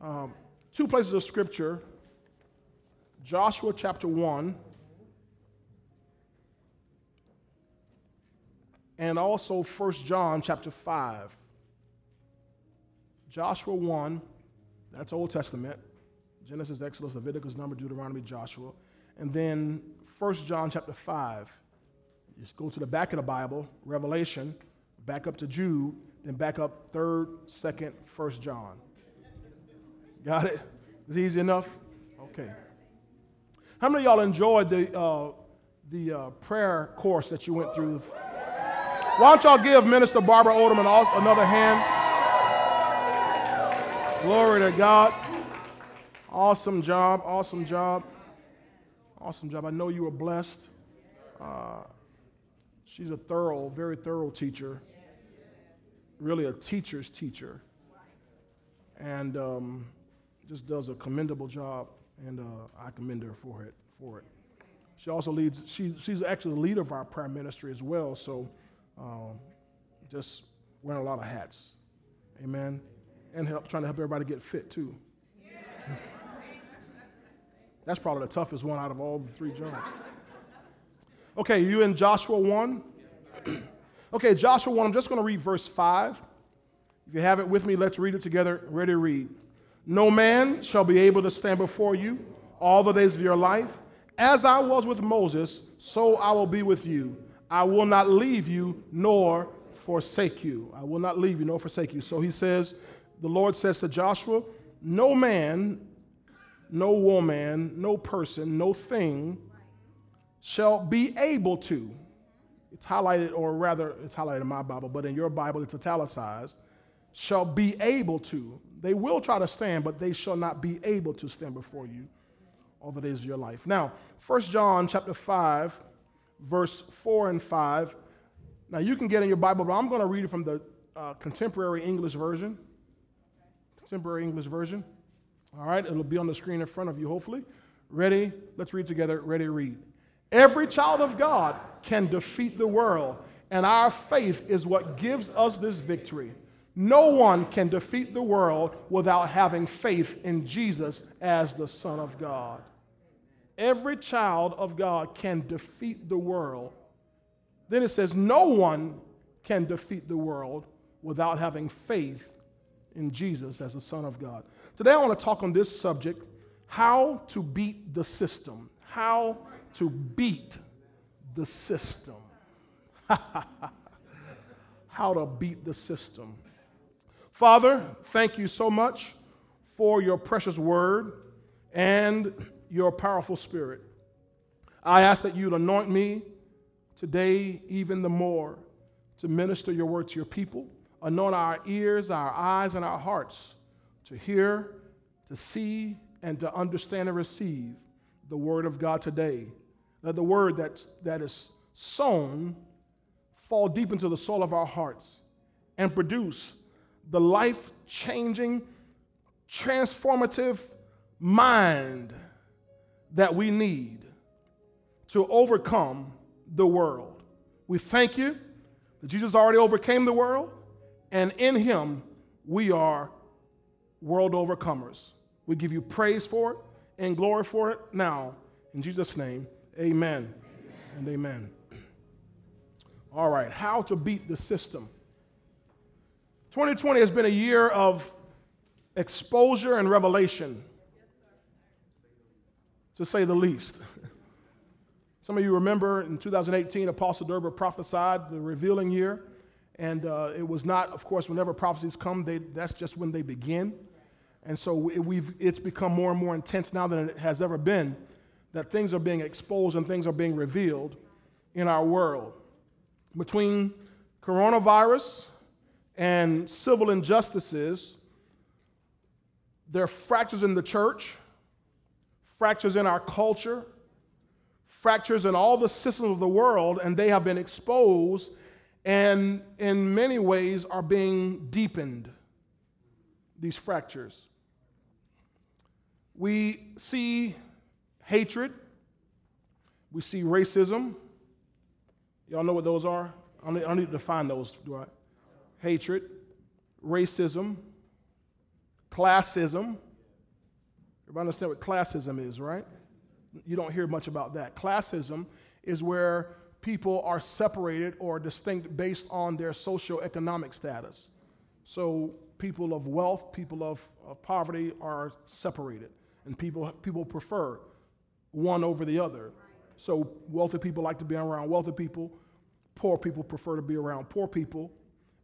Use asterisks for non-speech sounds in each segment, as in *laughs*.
um, two places of scripture Joshua chapter 1 and also 1 John chapter 5. Joshua 1, that's Old Testament. Genesis, Exodus, Leviticus, Number, Deuteronomy, Joshua. And then 1 John chapter 5. Just go to the back of the Bible, Revelation, back up to Jude, then back up 3rd, 2nd, 1 John. Got it? it? Is easy enough? Okay. How many of y'all enjoyed the, uh, the uh, prayer course that you went through? Why don't y'all give Minister Barbara Oderman another hand? Glory to God. Awesome job, awesome job. Awesome job. I know you were blessed. Uh, she's a thorough, very thorough teacher. Really a teacher's teacher. And um, just does a commendable job, and uh, I commend her for it. For it. She also leads. She, she's actually the leader of our prayer ministry as well. So, um, just wearing a lot of hats. Amen. And help, trying to help everybody get fit too. *laughs* That's probably the toughest one out of all the three jobs. Okay, you in Joshua 1? *clears throat* okay, Joshua 1, I'm just going to read verse 5. If you have it with me, let's read it together. Ready to read. No man shall be able to stand before you all the days of your life. As I was with Moses, so I will be with you. I will not leave you nor forsake you. I will not leave you nor forsake you. So he says, the Lord says to Joshua, No man, no woman, no person, no thing shall be able to. It's highlighted, or rather, it's highlighted in my Bible, but in your Bible, it's italicized. Shall be able to. They will try to stand, but they shall not be able to stand before you all the days of your life. Now, 1 John chapter 5, verse 4 and 5. Now, you can get in your Bible, but I'm going to read it from the uh, contemporary English version. Contemporary English version. All right, it'll be on the screen in front of you, hopefully. Ready? Let's read together. Ready, read. Every child of God can defeat the world, and our faith is what gives us this victory. No one can defeat the world without having faith in Jesus as the Son of God. Every child of God can defeat the world. Then it says, No one can defeat the world without having faith in Jesus as the Son of God. Today I want to talk on this subject how to beat the system. How to beat the system. *laughs* how to beat the system. Father, thank you so much for your precious word and your powerful spirit. I ask that you'd anoint me today even the more to minister your word to your people. Anoint our ears, our eyes, and our hearts to hear, to see, and to understand and receive the word of God today. Let the word that's, that is sown fall deep into the soul of our hearts and produce the life changing, transformative mind that we need to overcome the world. We thank you that Jesus already overcame the world, and in him we are world overcomers. We give you praise for it and glory for it now. In Jesus' name, amen, amen. and amen. All right, how to beat the system. 2020 has been a year of exposure and revelation, to say the least. *laughs* Some of you remember in 2018, Apostle Durber prophesied the revealing year. And uh, it was not, of course, whenever prophecies come, they, that's just when they begin. And so we've, it's become more and more intense now than it has ever been that things are being exposed and things are being revealed in our world. Between coronavirus, and civil injustices, there are fractures in the church, fractures in our culture, fractures in all the systems of the world, and they have been exposed and in many ways are being deepened, these fractures. We see hatred, we see racism. Y'all know what those are? I don't need to define those, do I? Hatred, racism, classism, Everybody understand what classism is, right? You don't hear much about that. Classism is where people are separated or distinct based on their socioeconomic status. So people of wealth, people of, of poverty are separated, and people, people prefer one over the other. So wealthy people like to be around wealthy people, poor people prefer to be around poor people,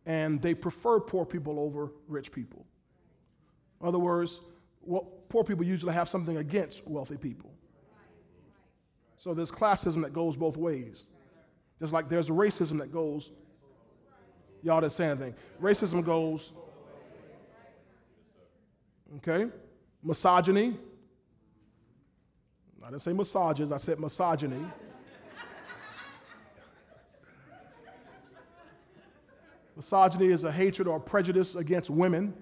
and they prefer poor people over rich people. In other words, well, poor people usually have something against wealthy people. So there's classism that goes both ways. Just like there's racism that goes, y'all didn't say anything. Racism goes, okay? Misogyny. I didn't say massages, I said misogyny. Misogyny is a hatred or prejudice against women.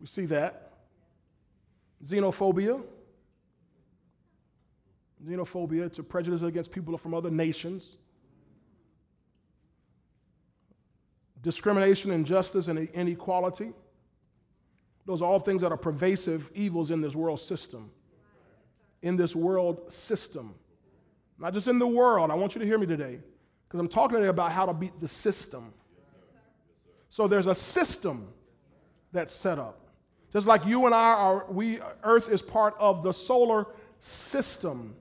We see that. Xenophobia. Xenophobia, it's a prejudice against people from other nations. Discrimination, injustice, and inequality. Those are all things that are pervasive evils in this world system. In this world system. Not just in the world. I want you to hear me today. Because I'm talking about how to beat the system. So there's a system that's set up. Just like you and I are, we, Earth is part of the solar system.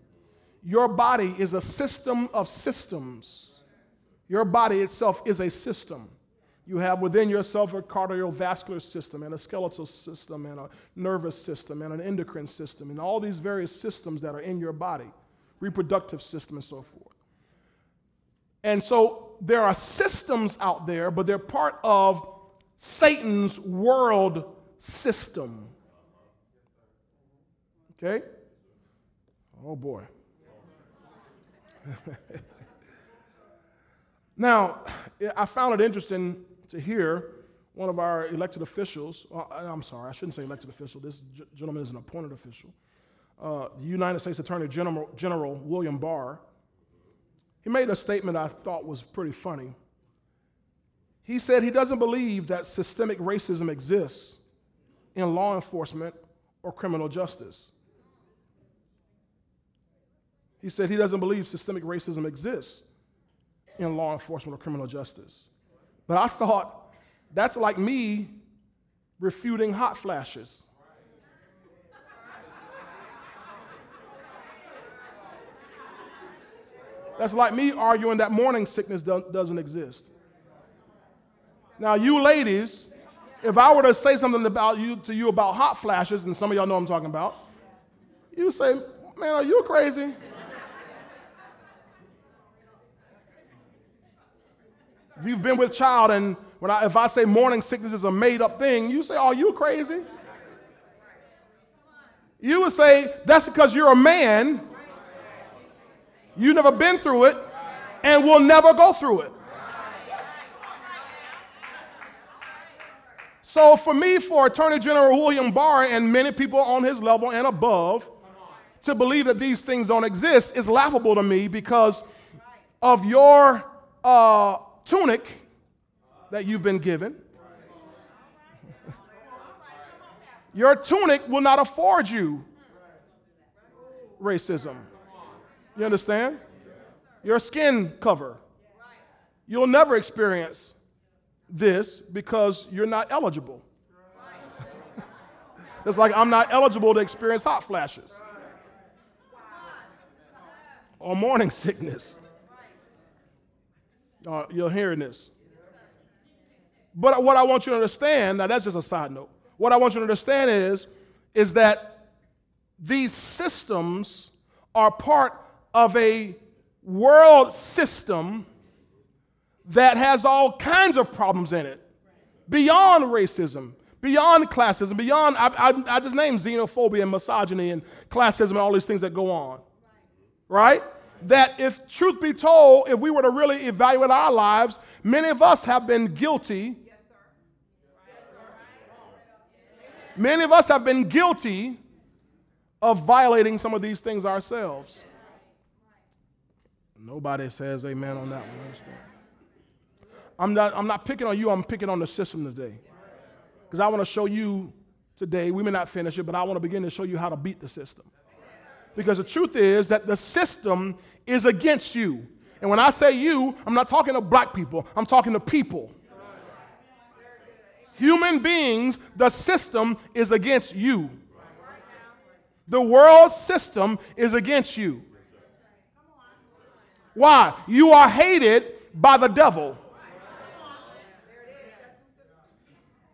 Your body is a system of systems. Your body itself is a system. You have within yourself a cardiovascular system and a skeletal system and a nervous system and an endocrine system and all these various systems that are in your body, reproductive system and so forth. And so there are systems out there, but they're part of Satan's world system. Okay? Oh boy. *laughs* now, I found it interesting to hear one of our elected officials, uh, I'm sorry, I shouldn't say elected official, this gentleman is an appointed official, uh, the United States Attorney General, General William Barr. He made a statement I thought was pretty funny. He said he doesn't believe that systemic racism exists in law enforcement or criminal justice. He said he doesn't believe systemic racism exists in law enforcement or criminal justice. But I thought that's like me refuting hot flashes. That's like me arguing that morning sickness doesn't exist. Now, you ladies, if I were to say something about you to you about hot flashes, and some of y'all know I'm talking about, you say, "Man, are you crazy?" If you've been with child and when I, if I say morning sickness is a made up thing, you say, Are you crazy? You would say, That's because you're a man. You've never been through it and will never go through it. So, for me, for Attorney General William Barr and many people on his level and above, to believe that these things don't exist is laughable to me because of your uh, tunic that you've been given. Your tunic will not afford you racism. You understand? Your skin cover. You'll never experience this because you're not eligible. *laughs* it's like I'm not eligible to experience hot flashes or morning *laughs* sickness. Uh, you're hearing this. But what I want you to understand, now that's just a side note. What I want you to understand is, is that these systems are part of a world system that has all kinds of problems in it beyond racism, beyond classism, beyond, I, I, I just named xenophobia and misogyny and classism and all these things that go on. Right? that if truth be told, if we were to really evaluate our lives, many of us have been guilty. Many of us have been guilty of violating some of these things ourselves. Nobody says amen on that one. I'm not, I'm not picking on you, I'm picking on the system today. Because I want to show you today. We may not finish it, but I want to begin to show you how to beat the system. Because the truth is that the system is against you. And when I say you, I'm not talking to black people, I'm talking to people. Human beings, the system is against you. The world system is against you. Why? You are hated by the devil.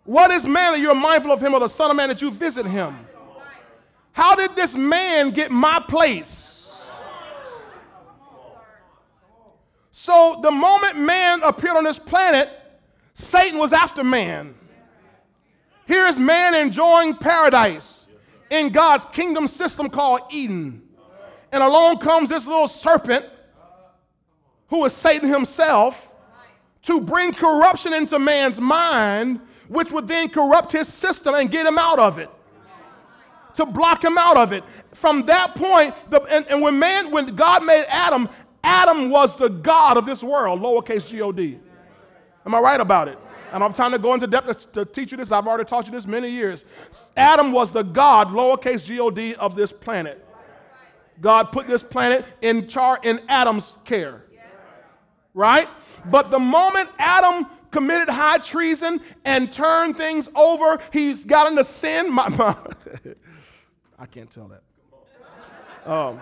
What is man that you're mindful of him, or the Son of Man that you visit him? How did this man get my place? So, the moment man appeared on this planet, Satan was after man. Here is man enjoying paradise in God's kingdom system called Eden. And along comes this little serpent who is Satan himself to bring corruption into man's mind which would then corrupt his system and get him out of it, to block him out of it. From that point, the, and, and when man, when God made Adam, Adam was the God of this world, lowercase G O D. Am I right about it? I don't have time to go into depth to, to teach you this. I've already taught you this many years. Adam was the God, lowercase G O D, of this planet. God put this planet in char in Adam's care. Right? But the moment Adam committed high treason and turned things over. He's got into sin. My, my *laughs* I can't tell that. Um,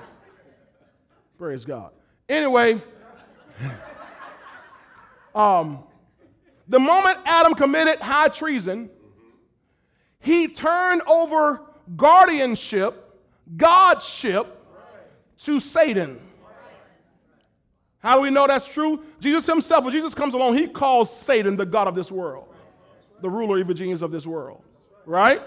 praise God. Anyway, *laughs* um, the moment Adam committed high treason, he turned over guardianship, Godship, to Satan. How do we know that's true? Jesus himself, when Jesus comes along, he calls Satan the God of this world, the ruler the genius of this world, right?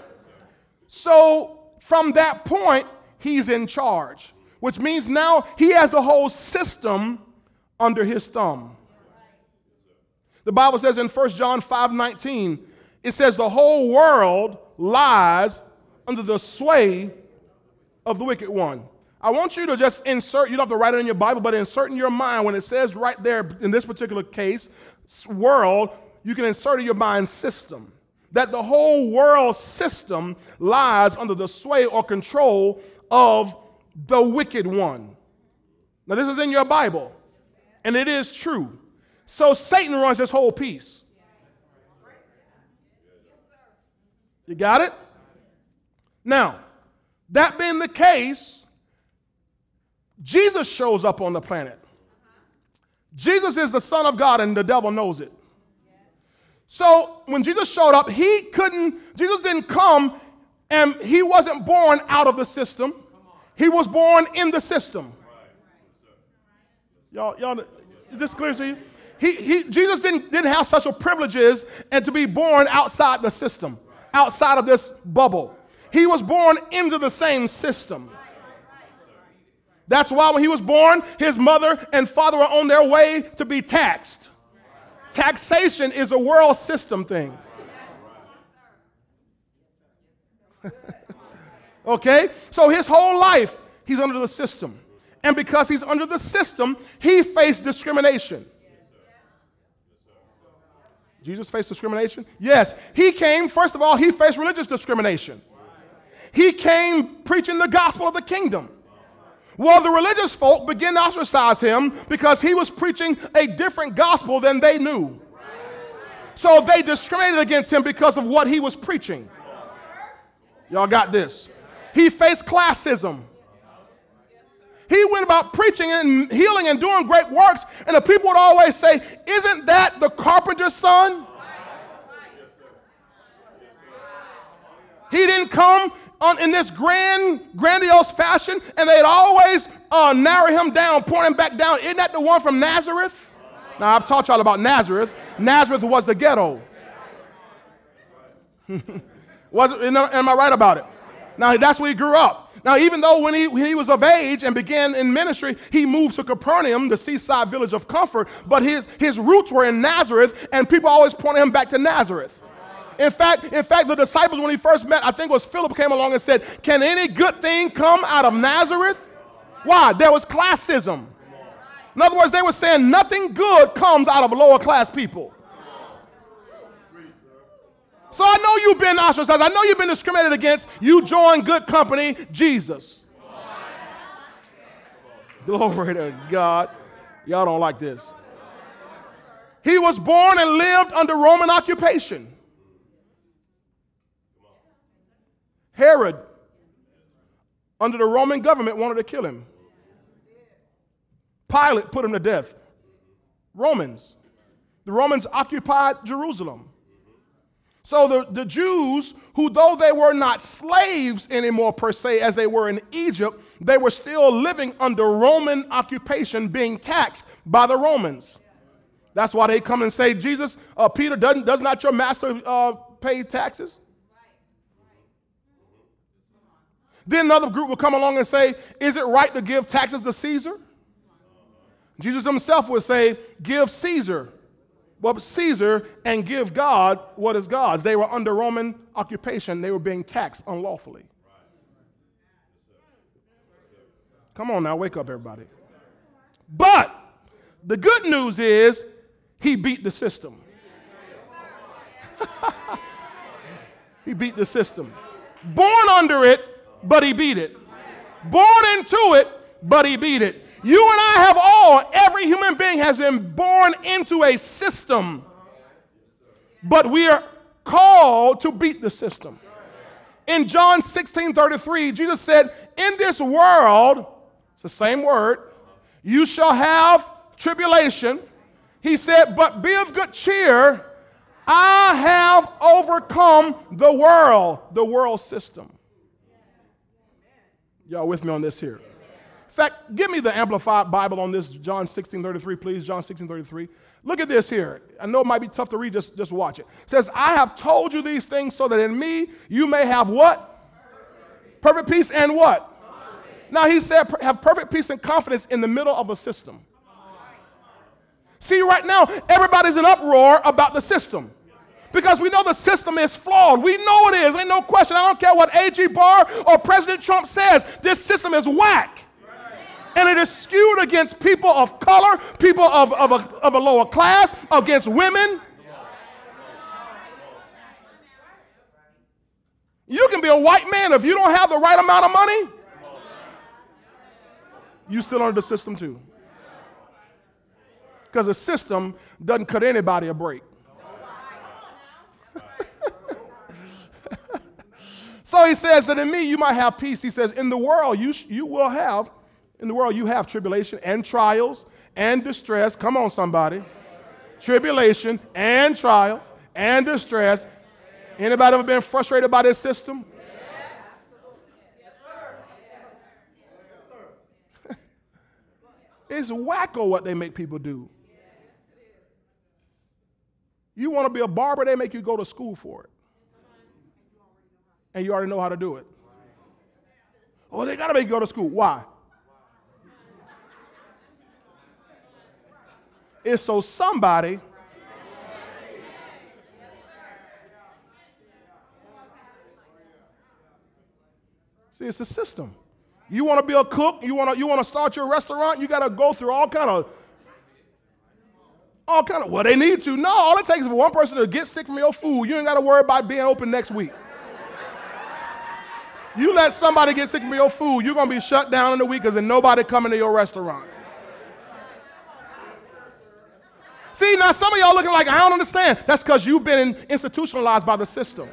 So from that point, he's in charge, which means now he has the whole system under his thumb. The Bible says in 1 John 5 19, it says, The whole world lies under the sway of the wicked one. I want you to just insert, you don't have to write it in your Bible, but insert in your mind when it says right there in this particular case, world, you can insert in your mind system. That the whole world system lies under the sway or control of the wicked one. Now, this is in your Bible, and it is true. So, Satan runs this whole piece. You got it? Now, that being the case, Jesus shows up on the planet. Jesus is the Son of God, and the devil knows it. So when Jesus showed up, he couldn't, Jesus didn't come and he wasn't born out of the system. He was born in the system. Y'all, y'all, is this clear to you? He, he, Jesus didn't, didn't have special privileges and to be born outside the system, outside of this bubble. He was born into the same system. That's why when he was born, his mother and father were on their way to be taxed. Taxation is a world system thing. *laughs* okay? So his whole life, he's under the system. And because he's under the system, he faced discrimination. Jesus faced discrimination? Yes. He came, first of all, he faced religious discrimination. He came preaching the gospel of the kingdom. Well, the religious folk began to ostracize him because he was preaching a different gospel than they knew. So they discriminated against him because of what he was preaching. Y'all got this. He faced classism. He went about preaching and healing and doing great works, and the people would always say, Isn't that the carpenter's son? He didn't come on, in this grand, grandiose fashion, and they'd always uh, narrow him down, point him back down. Isn't that the one from Nazareth? Now, I've taught y'all about Nazareth. Nazareth was the ghetto. *laughs* was, am I right about it? Now, that's where he grew up. Now, even though when he, when he was of age and began in ministry, he moved to Capernaum, the seaside village of comfort, but his, his roots were in Nazareth, and people always pointed him back to Nazareth. In fact, in fact, the disciples, when he first met, I think it was Philip came along and said, Can any good thing come out of Nazareth? Why? There was classism. In other words, they were saying nothing good comes out of lower class people. So I know you've been ostracized. I know you've been discriminated against. You join good company, Jesus. Glory to God. Y'all don't like this. He was born and lived under Roman occupation. Herod, under the Roman government, wanted to kill him. Pilate put him to death. Romans. The Romans occupied Jerusalem. So the, the Jews, who though they were not slaves anymore per se as they were in Egypt, they were still living under Roman occupation, being taxed by the Romans. That's why they come and say, Jesus, uh, Peter, doesn't, does not your master uh, pay taxes? Then another group will come along and say, Is it right to give taxes to Caesar? Jesus himself would say, Give Caesar what Caesar and give God what is God's. They were under Roman occupation, they were being taxed unlawfully. Come on now, wake up, everybody. But the good news is he beat the system. *laughs* he beat the system. Born under it, but he beat it. Born into it, but he beat it. You and I have all, every human being has been born into a system, but we are called to beat the system. In John 16 33, Jesus said, In this world, it's the same word, you shall have tribulation. He said, But be of good cheer. I have overcome the world, the world system. Y'all with me on this here? In fact, give me the Amplified Bible on this, John 16 33, please. John 16 33. Look at this here. I know it might be tough to read, just, just watch it. It says, I have told you these things so that in me you may have what? Perfect peace and what? Now he said, have perfect peace and confidence in the middle of a system. See, right now, everybody's in uproar about the system because we know the system is flawed. We know it is. Ain't no question. I don't care what A.G. Barr or President Trump says. This system is whack and it is skewed against people of color, people of, of, a, of a lower class, against women. You can be a white man if you don't have the right amount of money. You still under the system too. Because the system doesn't cut anybody a break. So he says that in me you might have peace. He says, in the world you, you will have in the world, you have tribulation and trials and distress. Come on, somebody. Tribulation and trials and distress. Anybody ever been frustrated by this system? Yes, *laughs* sir. It's wacko what they make people do. You want to be a barber, they make you go to school for it. And you already know how to do it. Oh, they got to make you go to school. Why? is so somebody See, it's a system. You want to be a cook, you want to you want to start your restaurant, you got to go through all kind of all kind of well, they need to. No, all it takes is for one person to get sick from your food. You ain't got to worry about being open next week. You let somebody get sick from your food, you're gonna be shut down in a week because there's nobody coming to your restaurant. See, now some of y'all looking like, I don't understand. That's because you've been institutionalized by the system.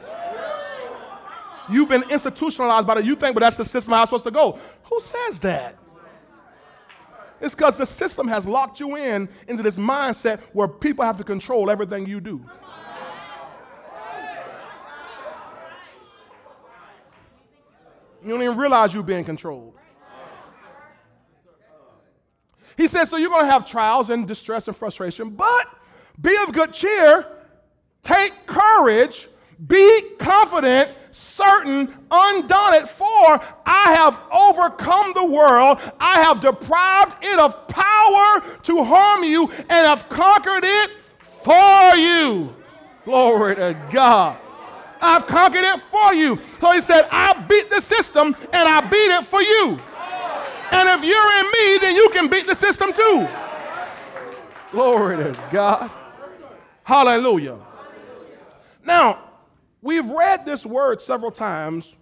You've been institutionalized by the, you think, but that's the system I'm supposed to go. Who says that? It's because the system has locked you in into this mindset where people have to control everything you do. You don't even realize you're being controlled. He says, So you're going to have trials and distress and frustration, but be of good cheer, take courage, be confident, certain, undaunted, for I have overcome the world. I have deprived it of power to harm you and have conquered it for you. Glory to God. I've conquered it for you. So he said, I beat the system and I beat it for you. And if you're in me, then you can beat the system too. Glory to God. Hallelujah. Now, We've read this word several times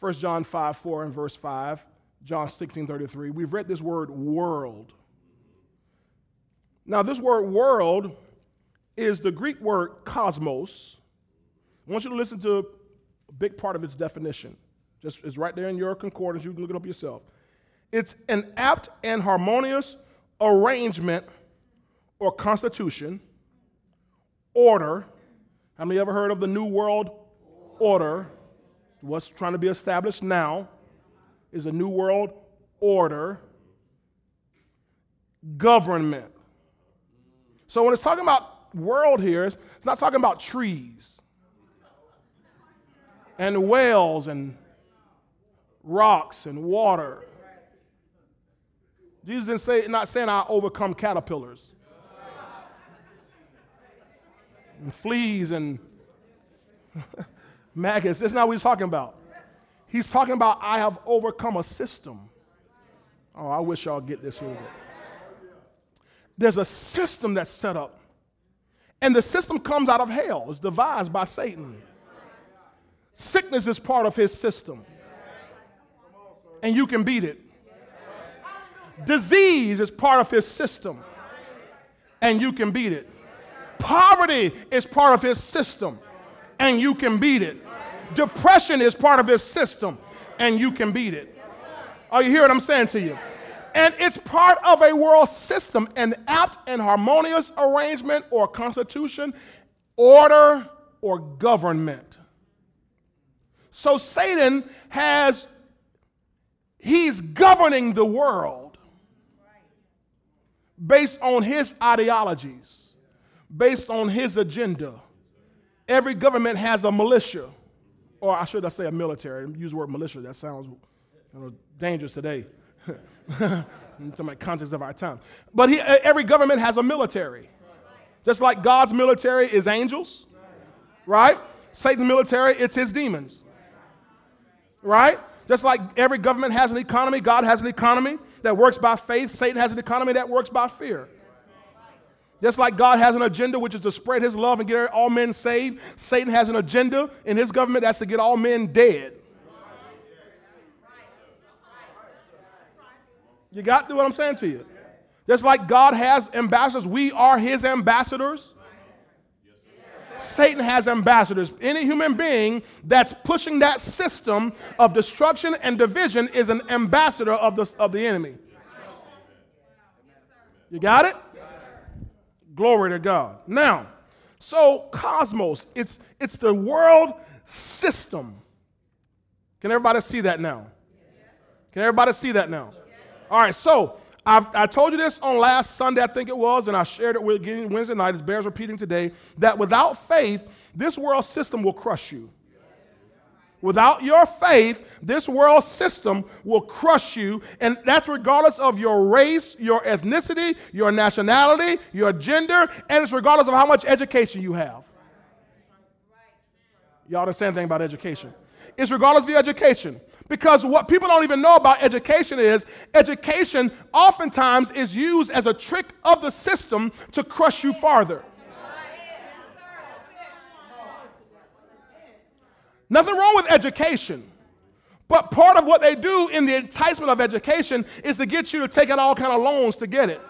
1 John 5 4 and verse 5, John 16 33. We've read this word world. Now, this word world is the Greek word cosmos. I want you to listen to a big part of its definition. Just it's right there in your concordance. You can look it up yourself. It's an apt and harmonious arrangement or constitution, order. How many ever heard of the New World Order? What's trying to be established now is a New World Order government. So when it's talking about world here, it's not talking about trees and whales and rocks and water. Jesus didn't say, not saying I overcome caterpillars and fleas and *laughs* maggots. That's not what he's talking about. He's talking about I have overcome a system. Oh, I wish y'all get this here. There's a system that's set up. And the system comes out of hell. It's devised by Satan. Sickness is part of his system. And you can beat it. Disease is part of his system. And you can beat it. Poverty is part of his system. And you can beat it. Depression is part of his system. And you can beat it. Are you hearing what I'm saying to you? And it's part of a world system, an apt and harmonious arrangement or constitution, order or government. So Satan has, he's governing the world based on his ideologies, based on his agenda. Every government has a militia, or I should I say a military. Use the word militia, that sounds you know, dangerous today. in the context of our time. But he, every government has a military. Just like God's military is angels, right? Satan's military, it's his demons, right? Just like every government has an economy, God has an economy that works by faith, Satan has an economy that works by fear. Just like God has an agenda, which is to spread his love and get all men saved, Satan has an agenda in his government that's to get all men dead. You got what I'm saying to you? Just like God has ambassadors, we are his ambassadors. Satan has ambassadors. Any human being that's pushing that system of destruction and division is an ambassador of the, of the enemy. You got it? Glory to God. Now, so cosmos, it's, it's the world system. Can everybody see that now? Can everybody see that now? All right, so I've, i told you this on last Sunday, I think it was, and I shared it with you Wednesday night. It bears repeating today that without faith, this world system will crush you. Without your faith, this world system will crush you, and that's regardless of your race, your ethnicity, your nationality, your gender, and it's regardless of how much education you have. Y'all understand anything about education? It's regardless of your education. Because what people don't even know about education is education oftentimes is used as a trick of the system to crush you farther. Nothing wrong with education. But part of what they do in the enticement of education is to get you to take out all kind of loans to get it.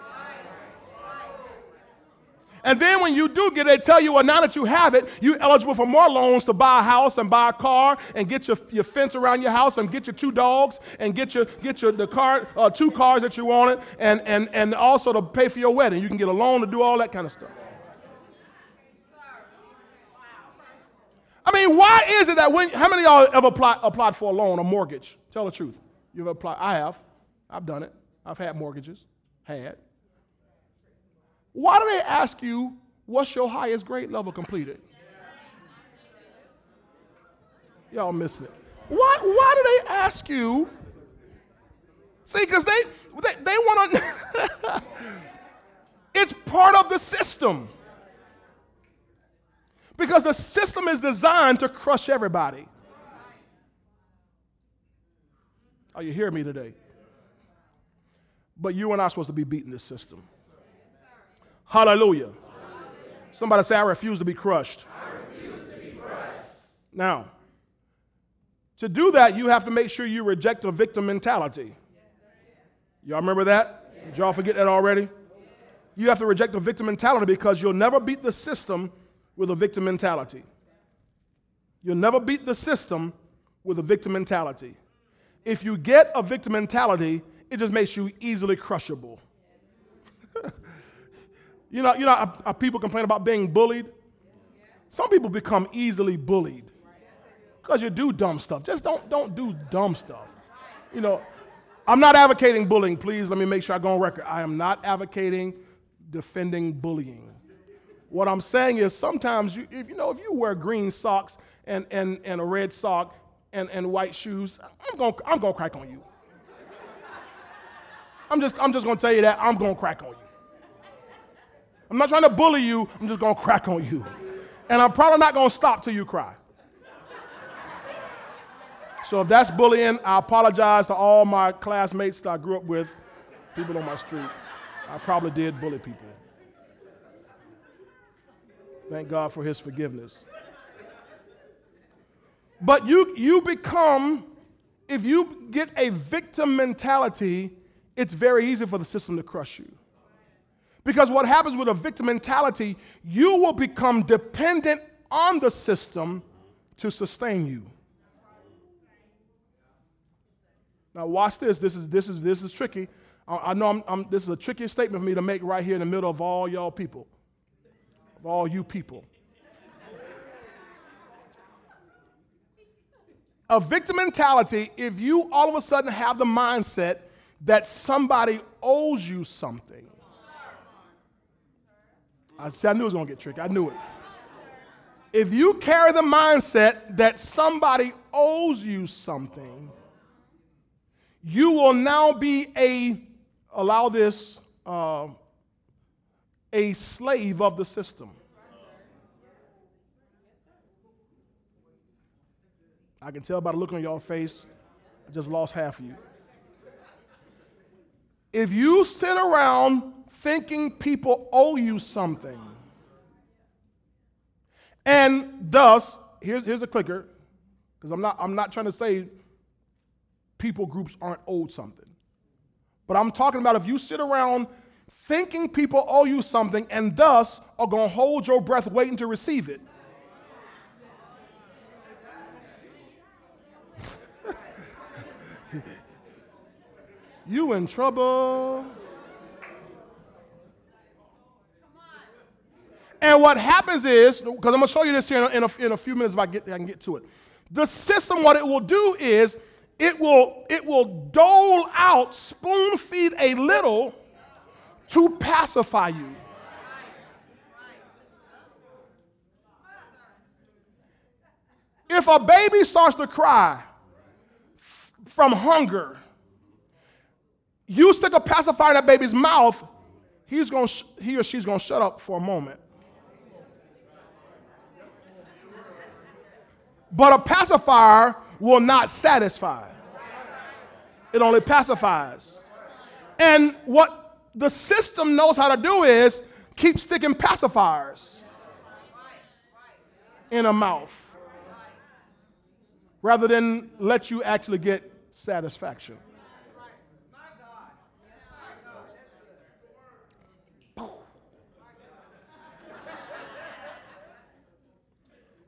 And then when you do get it, they tell you, well, now that you have it, you're eligible for more loans to buy a house and buy a car and get your, your fence around your house and get your two dogs and get your, get your the car, uh, two cars that you wanted and, and, and also to pay for your wedding. You can get a loan to do all that kind of stuff. I mean, why is it that when, how many of y'all ever applied, applied for a loan, a mortgage? Tell the truth. You've applied, I have. I've done it. I've had mortgages, had. Why do they ask you what's your highest grade level completed? Y'all missing it. Why, why do they ask you? See, because they, they, they want to, *laughs* it's part of the system. Because the system is designed to crush everybody. Are you hearing me today? But you and I are supposed to be beating this system. Hallelujah. Somebody say, I refuse to be crushed. Now, to do that, you have to make sure you reject a victim mentality. Y'all remember that? Did y'all forget that already? You have to reject a victim mentality because you'll never beat the system with a victim mentality. You'll never beat the system with a victim mentality. If you get a victim mentality, it just makes you easily crushable. You know, you know how, how people complain about being bullied? Some people become easily bullied because you do dumb stuff. Just don't, don't do dumb stuff. You know, I'm not advocating bullying, please. Let me make sure I go on record. I am not advocating defending bullying. What I'm saying is sometimes you, if you know if you wear green socks and, and, and a red sock and, and white shoes, I'm going to I'm gonna crack on you. I'm just, I'm just gonna tell you that I'm gonna crack on you. I'm not trying to bully you, I'm just gonna crack on you. And I'm probably not gonna stop till you cry. So if that's bullying, I apologize to all my classmates that I grew up with, people on my street. I probably did bully people. Thank God for his forgiveness. But you, you become, if you get a victim mentality, it's very easy for the system to crush you. Because what happens with a victim mentality, you will become dependent on the system to sustain you. Now watch this. This is this is this is tricky. I, know I'm, I'm, this is a tricky statement for me to make right here in the middle of all y'all people, of all you people. a victim mentality, if you all of a sudden have the mindset that somebody owes you something. I see, I knew it was going to get tricky. I knew it. If you carry the mindset that somebody owes you something, you will now be a allow this uh, a slave of the system. I can tell by the look on your face, I just lost half of you. If you sit around thinking people owe you something, and thus, here's, here's a clicker, because I'm not, I'm not trying to say people groups aren't owed something. But I'm talking about if you sit around thinking people owe you something and thus are going to hold your breath waiting to receive it. *laughs* you in trouble. And what happens is, because I'm going to show you this here in a, in a, few minutes if I, get, I can get to it. The system, what it will do is it will, it will dole out, spoon feed a little to pacify you. If a baby starts to cry f- from hunger, you stick a pacifier in that baby's mouth, he's gonna sh- he or she's going to shut up for a moment. But a pacifier will not satisfy it only pacifies. And what the system knows how to do is keep sticking pacifiers in a mouth rather than let you actually get satisfaction.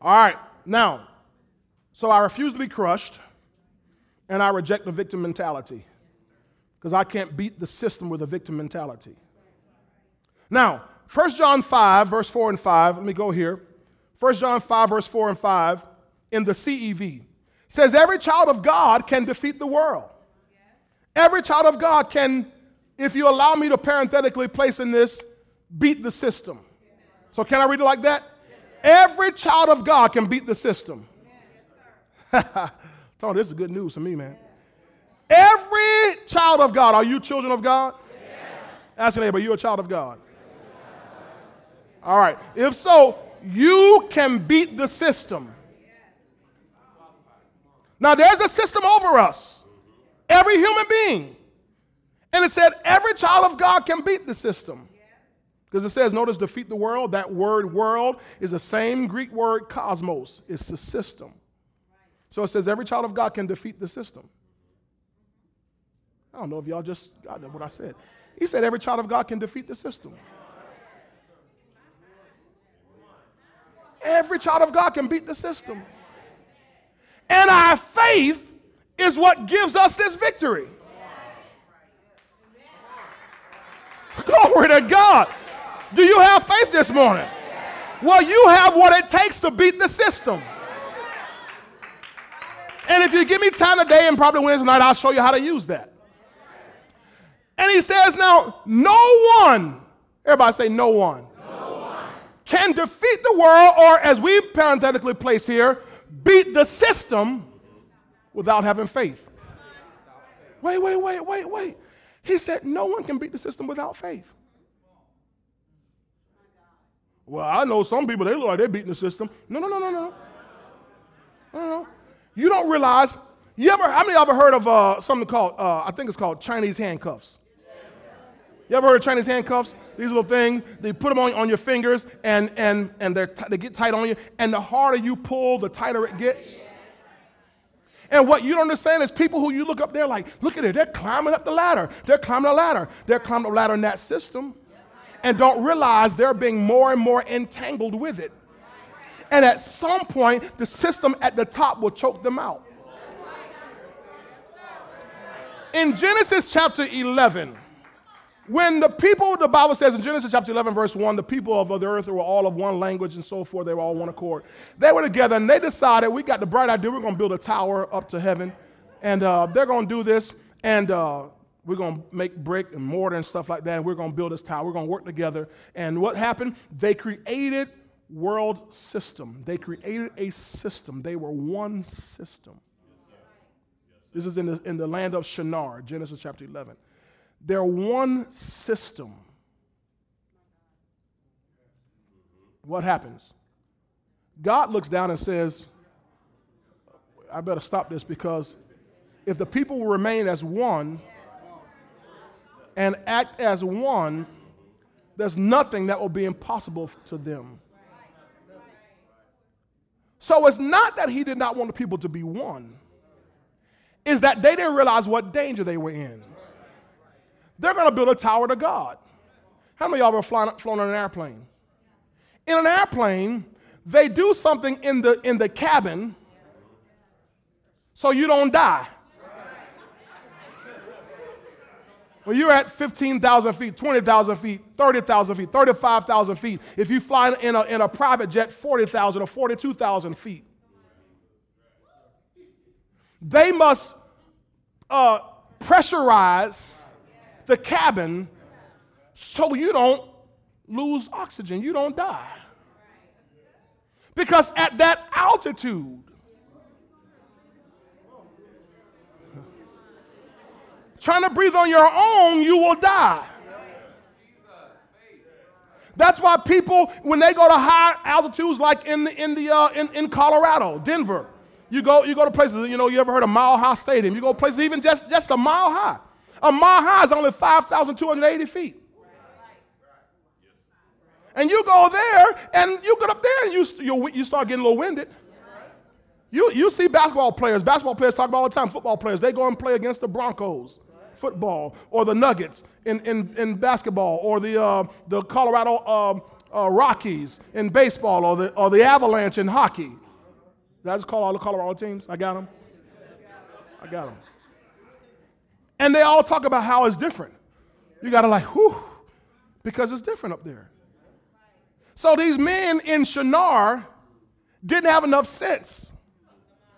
All right, now, so I refuse to be crushed and I reject the victim mentality because I can't beat the system with a victim mentality. Now, 1 John 5, verse 4 and 5, let me go here. 1 John 5, verse 4 and 5 in the CEV says, Every child of God can defeat the world. Every child of God can, if you allow me to parenthetically place in this, beat the system. So, can I read it like that? Every child of God can beat the system. *laughs* Oh, this is good news for me, man. Every child of God, are you children of God? Yes. Ask your neighbor, you a child of God? All right. If so, you can beat the system. Now, there's a system over us, every human being. And it said every child of God can beat the system. Because it says, notice, defeat the world. That word world is the same Greek word cosmos, it's the system. So it says every child of God can defeat the system. I don't know if y'all just got what I said. He said every child of God can defeat the system. Every child of God can beat the system. And our faith is what gives us this victory. Glory to God. Do you have faith this morning? Well, you have what it takes to beat the system. And if you give me time today and probably Wednesday night, I'll show you how to use that. And he says, now, no one, everybody say, no one, no one. can defeat the world, or as we parenthetically place here, beat the system without having faith. Wait, wait, wait, wait, wait. He said, no one can beat the system without faith. Well, I know some people, they look like they're beating the system. No, no, no, no, no. No, no. You don't realize, you ever, how many of you ever heard of uh, something called, uh, I think it's called Chinese handcuffs? You ever heard of Chinese handcuffs? These little things, they put them on, on your fingers and, and, and they're t- they get tight on you. And the harder you pull, the tighter it gets. And what you don't understand is people who you look up there like, look at it, they're climbing up the ladder. They're climbing the ladder. They're climbing the ladder in that system and don't realize they're being more and more entangled with it. And at some point, the system at the top will choke them out. In Genesis chapter 11, when the people, the Bible says in Genesis chapter 11, verse 1, the people of the earth were all of one language and so forth, they were all one accord. They were together and they decided, we got the bright idea, we're going to build a tower up to heaven. And uh, they're going to do this. And uh, we're going to make brick and mortar and stuff like that, and we're going to build this tower. We're going to work together. And what happened? They created world system. They created a system. They were one system. This is in the, in the land of Shinar, Genesis chapter 11. They're one system. What happens? God looks down and says, I better stop this because if the people remain as one, and act as one, there's nothing that will be impossible to them. So it's not that he did not want the people to be one, is that they didn't realize what danger they were in. They're going to build a tower to God. How many of y'all ever flown, flown on an airplane? In an airplane, they do something in the, in the cabin so you don't die. When you're at 15,000 feet, 20,000 feet, 30,000 feet, 35,000 feet, if you fly in a, in a private jet 40,000 or 42,000 feet, they must uh, pressurize the cabin so you don't lose oxygen, you don't die. Because at that altitude, Trying to breathe on your own, you will die. That's why people, when they go to high altitudes, like in the, in the uh, in, in Colorado, Denver, you go you go to places. You know, you ever heard of Mile High Stadium? You go places even just just a mile high. A mile high is only five thousand two hundred eighty feet. And you go there, and you get up there, and you you, you start getting a little winded. You, you see basketball players, basketball players talk about all the time, football players, they go and play against the Broncos football, or the Nuggets in, in, in basketball, or the, uh, the Colorado uh, uh, Rockies in baseball, or the, or the Avalanche in hockey. Did I just call all the Colorado teams? I got them. I got them. And they all talk about how it's different. You got to like, whew, because it's different up there. So these men in Shinar didn't have enough sense.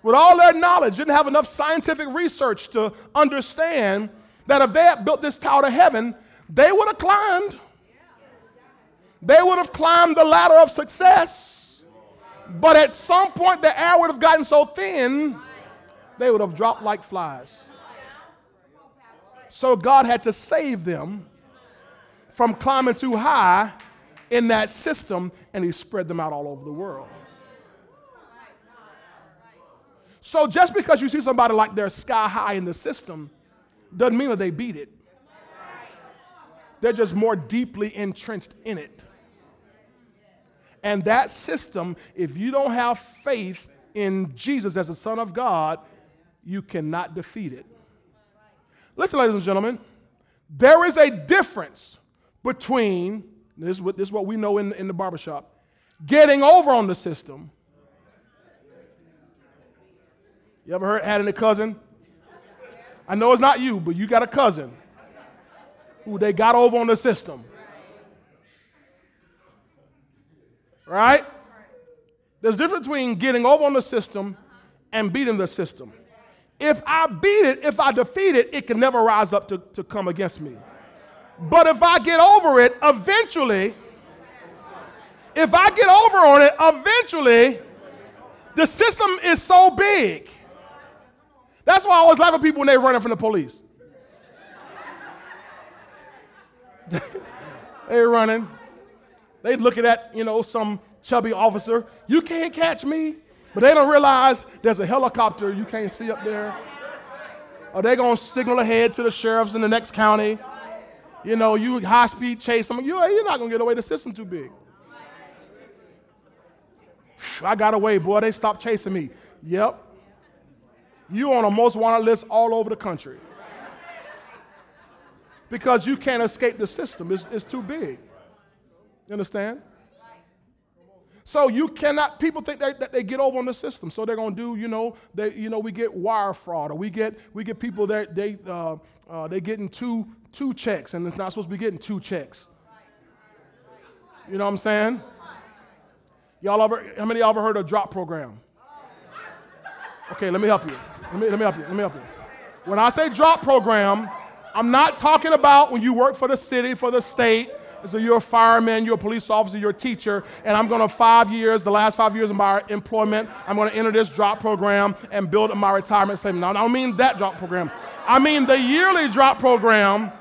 With all their knowledge, didn't have enough scientific research to understand that if they had built this tower to heaven, they would have climbed. They would have climbed the ladder of success. But at some point, the air would have gotten so thin, they would have dropped like flies. So God had to save them from climbing too high in that system, and He spread them out all over the world. So just because you see somebody like they're sky high in the system doesn't mean that they beat it. they're just more deeply entrenched in it. And that system, if you don't have faith in Jesus as the Son of God, you cannot defeat it. Listen, ladies and gentlemen, there is a difference between, this is what, this is what we know in, in the barbershop, getting over on the system. You ever heard, had a cousin? I know it's not you, but you got a cousin who they got over on the system. Right? There's a difference between getting over on the system and beating the system. If I beat it, if I defeat it, it can never rise up to, to come against me. But if I get over it, eventually, if I get over on it, eventually, the system is so big. That's why I always laugh at people when they're running from the police. *laughs* they're running. They looking at, you know, some chubby officer. You can't catch me. But they don't realize there's a helicopter you can't see up there. Or they gonna signal ahead to the sheriffs in the next county. You know, you high speed chase them. You, you're not gonna get away. The system too big. I got away, boy. They stopped chasing me. Yep. You on a most wanted list all over the country. Because you can't escape the system. It's, it's too big. You understand? So you cannot. People think they, that they get over on the system, so they're gonna do. You know, they you know we get wire fraud, or we get we get people that they uh, uh, they getting two two checks, and it's not supposed to be getting two checks. You know what I'm saying? Y'all ever? How many of y'all ever heard of drop program? Okay, let me help you. Let me let me help you. Let me help you. When I say drop program, I'm not talking about when you work for the city, for the state so you're a fireman, you're a police officer, you're a teacher, and I'm going to five years, the last five years of my employment, I'm going to enter this drop program and build my retirement savings. Now, I don't mean that drop program. I mean the yearly drop program.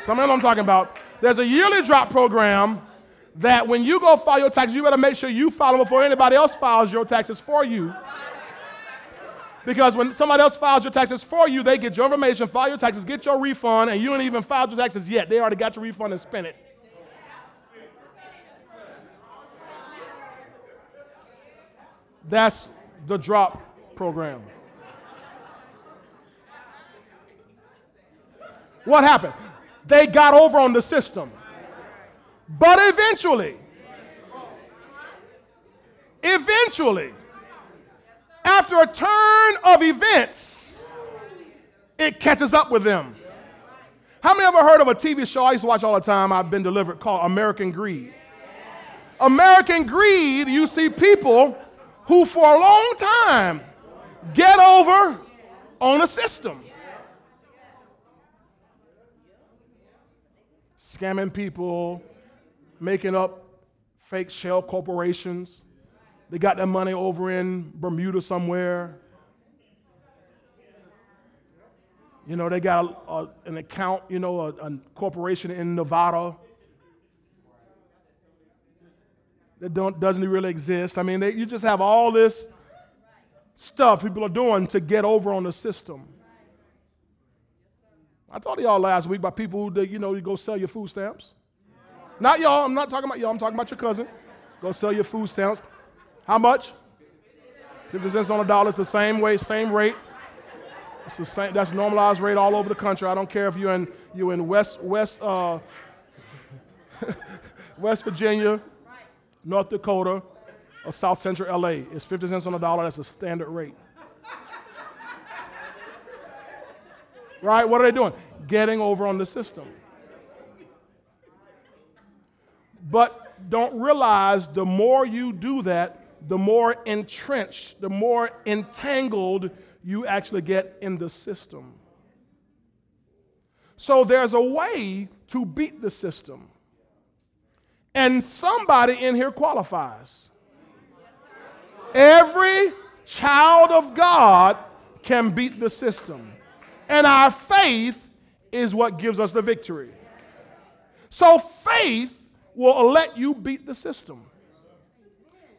Some of them I'm talking about. There's a yearly drop program that when you go file your taxes, you better make sure you file them before anybody else files your taxes for you. Because when somebody else files your taxes for you, they get your information, file your taxes, get your refund, and you ain't even filed your taxes yet. They already got your refund and spent it. That's the drop program. What happened? They got over on the system. But eventually, eventually, after a turn of events, it catches up with them. How many ever heard of a TV show I used to watch all the time? I've been delivered called American Greed. American Greed, you see people who for a long time get over on a system. Scamming people, making up fake shell corporations, they got their money over in Bermuda somewhere. You know, they got a, a, an account, you know, a, a corporation in Nevada that don't, doesn't really exist. I mean, they, you just have all this stuff people are doing to get over on the system. I told y'all last week about people who, you know, you go sell your food stamps. Not y'all, I'm not talking about y'all, I'm talking about your cousin. Go sell your food stamps. How much? 50 cents on a dollar. It's the same way, same rate. It's the same, that's normalized rate all over the country. I don't care if you're in, you're in West, West, uh, *laughs* West Virginia, North Dakota, or South Central LA. It's 50 cents on a dollar. That's a standard rate. right? What are they doing? Getting over on the system. But don't realize the more you do that, the more entrenched, the more entangled you actually get in the system. So there's a way to beat the system. And somebody in here qualifies. Every child of God can beat the system. And our faith is what gives us the victory. So faith will let you beat the system.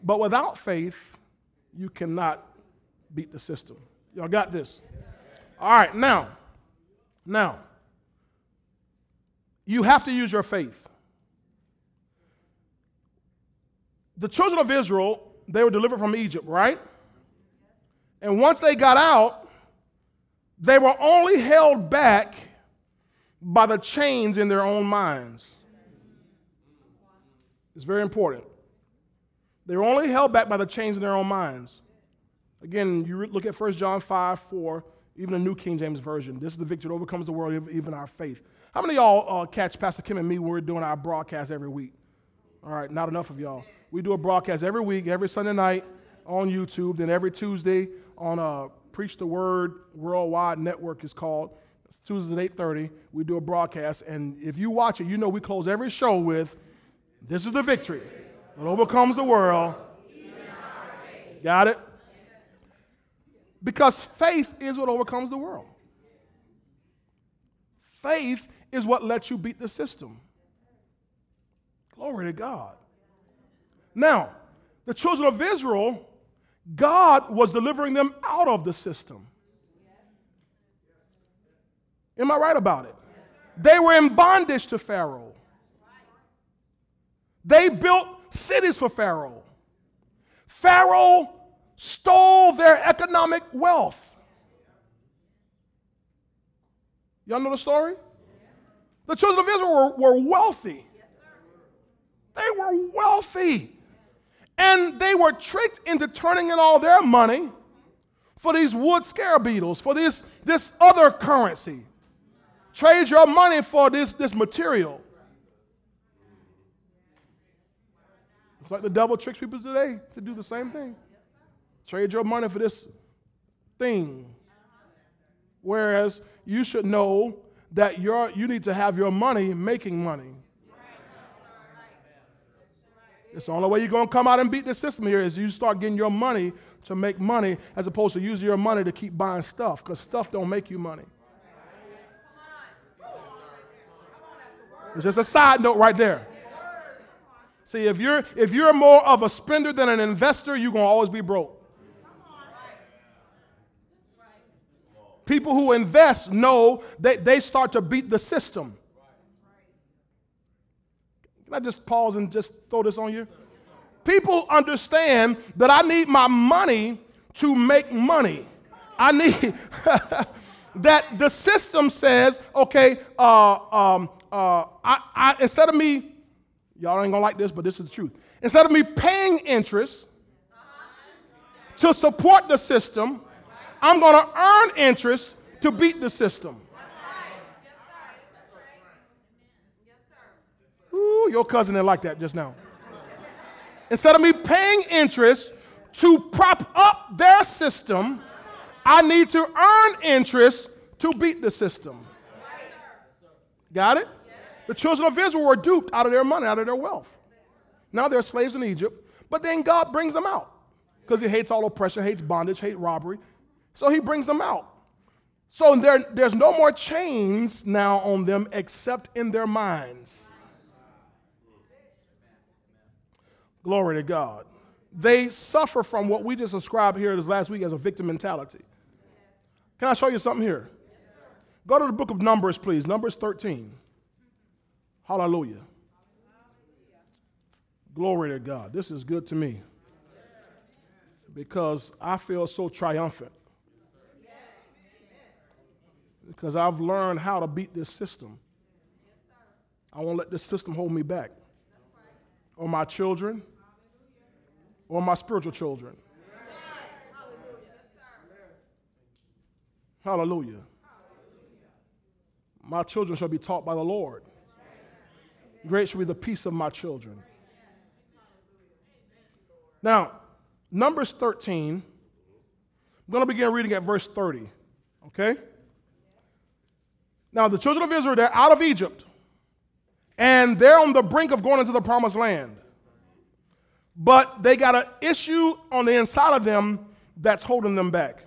But without faith, you cannot beat the system. Y'all got this? All right, now, now, you have to use your faith. The children of Israel, they were delivered from Egypt, right? And once they got out, they were only held back by the chains in their own minds. It's very important. They were only held back by the chains in their own minds. Again, you look at 1 John 5 4, even the New King James Version. This is the victory that overcomes the world, even our faith. How many of y'all uh, catch Pastor Kim and me when we're doing our broadcast every week? All right, not enough of y'all. We do a broadcast every week, every Sunday night on YouTube, then every Tuesday on uh, Preach the Word Worldwide Network is called. It's Tuesdays at 8.30. We do a broadcast, and if you watch it, you know we close every show with, this is the victory that overcomes the world. Got it? Because faith is what overcomes the world. Faith is what lets you beat the system. Glory to God. Now, the children of Israel, God was delivering them out of the system. Am I right about it? They were in bondage to Pharaoh. They built cities for Pharaoh. Pharaoh stole their economic wealth. Y'all know the story? The children of Israel were, were wealthy. They were wealthy. And they were tricked into turning in all their money for these wood scarab beetles, for this, this other currency. Trade your money for this, this material. It's like the devil tricks people today to do the same thing. Trade your money for this thing. Whereas you should know that you you need to have your money making money. It's the only way you're going to come out and beat the system here is you start getting your money to make money as opposed to using your money to keep buying stuff because stuff don't make you money. It's just a side note right there. See, if you're if you're more of a spender than an investor, you're gonna always be broke. People who invest know that they start to beat the system. Can I just pause and just throw this on you? People understand that I need my money to make money. I need *laughs* that the system says, okay, uh, um, uh, I, I, instead of me, y'all ain't gonna like this, but this is the truth. Instead of me paying interest to support the system, I'm gonna earn interest to beat the system. Ooh, your cousin didn't like that just now. Instead of me paying interest to prop up their system, I need to earn interest to beat the system. Got it? The children of Israel were duped out of their money, out of their wealth. Now they're slaves in Egypt, but then God brings them out because he hates all oppression, hates bondage, hates robbery. So he brings them out. So there, there's no more chains now on them except in their minds. Glory to God. They suffer from what we just described here this last week as a victim mentality. Can I show you something here? Go to the book of Numbers, please. Numbers 13. Hallelujah. Glory to God. This is good to me because I feel so triumphant. Because I've learned how to beat this system. I won't let this system hold me back. Or my children, or my spiritual children. Hallelujah. My children shall be taught by the Lord. Great shall be the peace of my children. Now, Numbers 13, I'm going to begin reading at verse 30. Okay? Now, the children of Israel, they're out of Egypt, and they're on the brink of going into the promised land but they got an issue on the inside of them that's holding them back.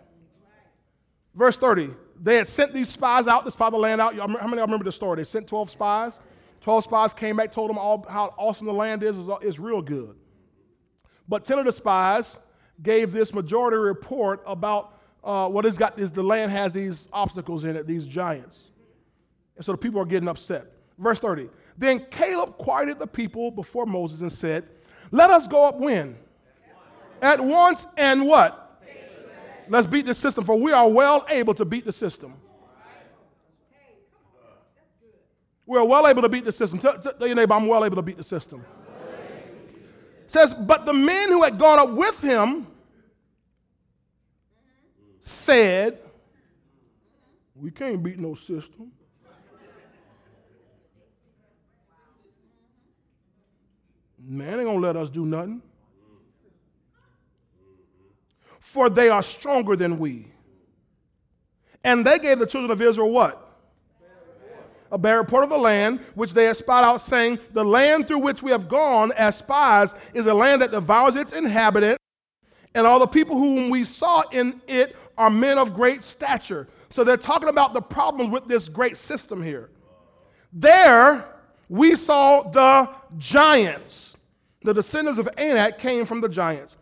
Verse 30, they had sent these spies out to spy the land out. How many of you remember the story? They sent 12 spies. 12 spies came back, told them all how awesome the land is. It's real good. But 10 of the spies gave this majority report about uh, what it's got is the land has these obstacles in it, these giants. And so the people are getting upset. Verse 30. Then Caleb quieted the people before Moses and said, Let us go up when? At once and what? Let's beat the system, for we are well able to beat the system. We're well able to beat the system. Tell, tell your neighbor, I'm well able to beat the system. Says, but the men who had gone up with him said, We can't beat no system. Man ain't gonna let us do nothing. For they are stronger than we. And they gave the children of Israel what? A bare report of the land which they had spied out, saying, The land through which we have gone as spies is a land that devours its inhabitants, and all the people whom we saw in it are men of great stature. So they're talking about the problems with this great system here. There, we saw the giants. The descendants of Anak came from the giants.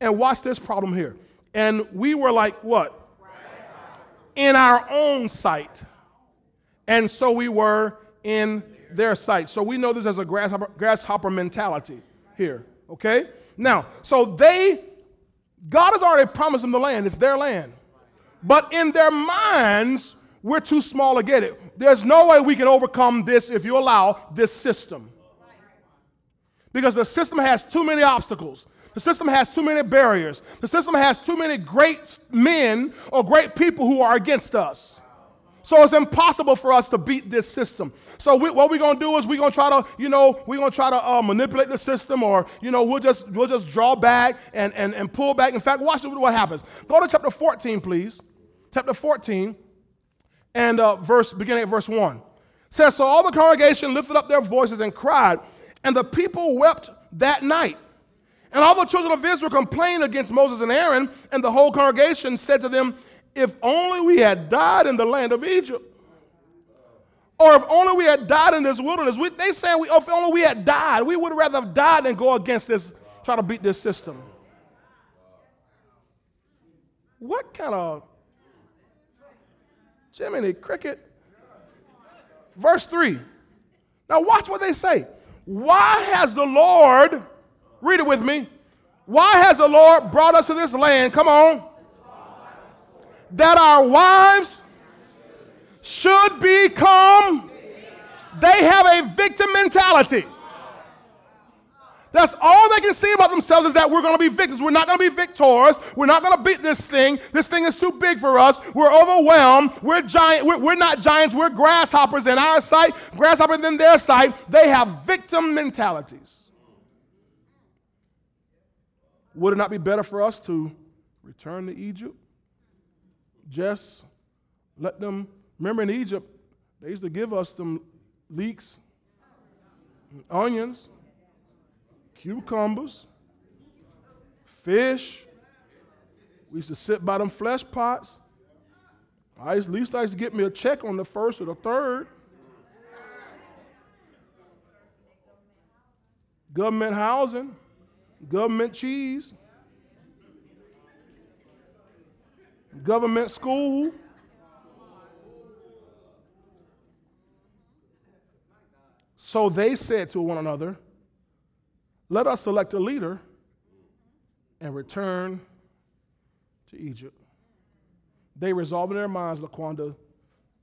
And watch this problem here. And we were like, what? In our own sight. And so we were in their sight. So we know this as a grasshopper, grasshopper mentality here, okay? Now, so they, God has already promised them the land, it's their land. But in their minds, we're too small to get it. There's no way we can overcome this if you allow this system. Because the system has too many obstacles. The system has too many barriers. The system has too many great men or great people who are against us. So it's impossible for us to beat this system. So we, what we're gonna do is we're gonna try to, you know, we're gonna try to uh, manipulate the system, or you know, we'll just we'll just draw back and, and and pull back. In fact, watch what happens. Go to chapter 14, please chapter 14, and uh, verse beginning at verse 1. says, So all the congregation lifted up their voices and cried, and the people wept that night. And all the children of Israel complained against Moses and Aaron, and the whole congregation said to them, If only we had died in the land of Egypt. Or if only we had died in this wilderness. We, they say, we, if only we had died. We would rather have died than go against this, try to beat this system. What kind of Jiminy Cricket. Verse 3. Now, watch what they say. Why has the Lord, read it with me, why has the Lord brought us to this land? Come on. That our wives should become, they have a victim mentality. That's all they can see about themselves is that we're going to be victims. We're not going to be victors. We're not going to beat this thing. This thing is too big for us. We're overwhelmed. We're giant. We're, we're not giants. We're grasshoppers in our sight, grasshoppers in their sight. They have victim mentalities. Would it not be better for us to return to Egypt? Just let them. Remember in Egypt, they used to give us some leeks, onions, cucumbers, fish. We used to sit by them flesh pots. I at least I used to get me a check on the first or the third. Government housing, government cheese, government school. So they said to one another, let us select a leader and return to Egypt. They resolved in their minds, Laquanda,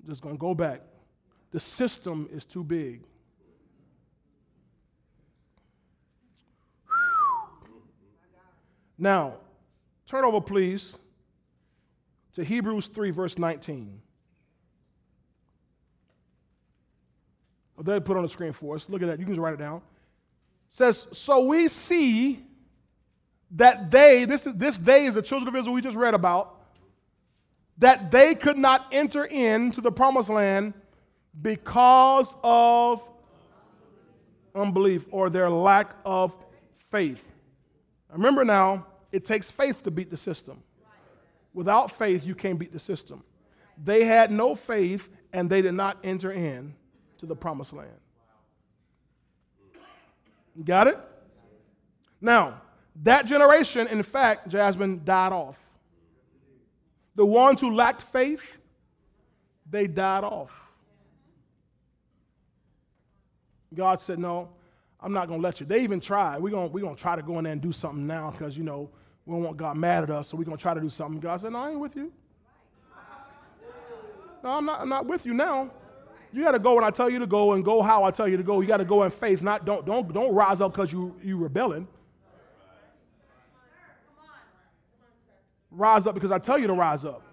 just going to go back. The system is too big. Now, turn over, please, to Hebrews 3, verse 19. Well, they put on the screen for us. Look at that. You can just write it down says, So we see that they, this is this they is the children of Israel we just read about, that they could not enter into the promised land because of unbelief or their lack of faith. Remember now, it takes faith to beat the system. Without faith, you can't beat the system. They had no faith and they did not enter in to the promised land. Got it? Now, that generation, in fact, Jasmine, died off. The ones who lacked faith, they died off. God said, No, I'm not going to let you. They even tried. We're going we're gonna try to go in there and do something now because, you know, we don't want God mad at us, so we're going to try to do something. God said, No, I ain't with you. No, I'm not, I'm not with you now. You got to go when I tell you to go and go how I tell you to go. You got to go in faith, not don't, don't, don't rise up because you, you rebelling. Rise up because I tell you to rise up.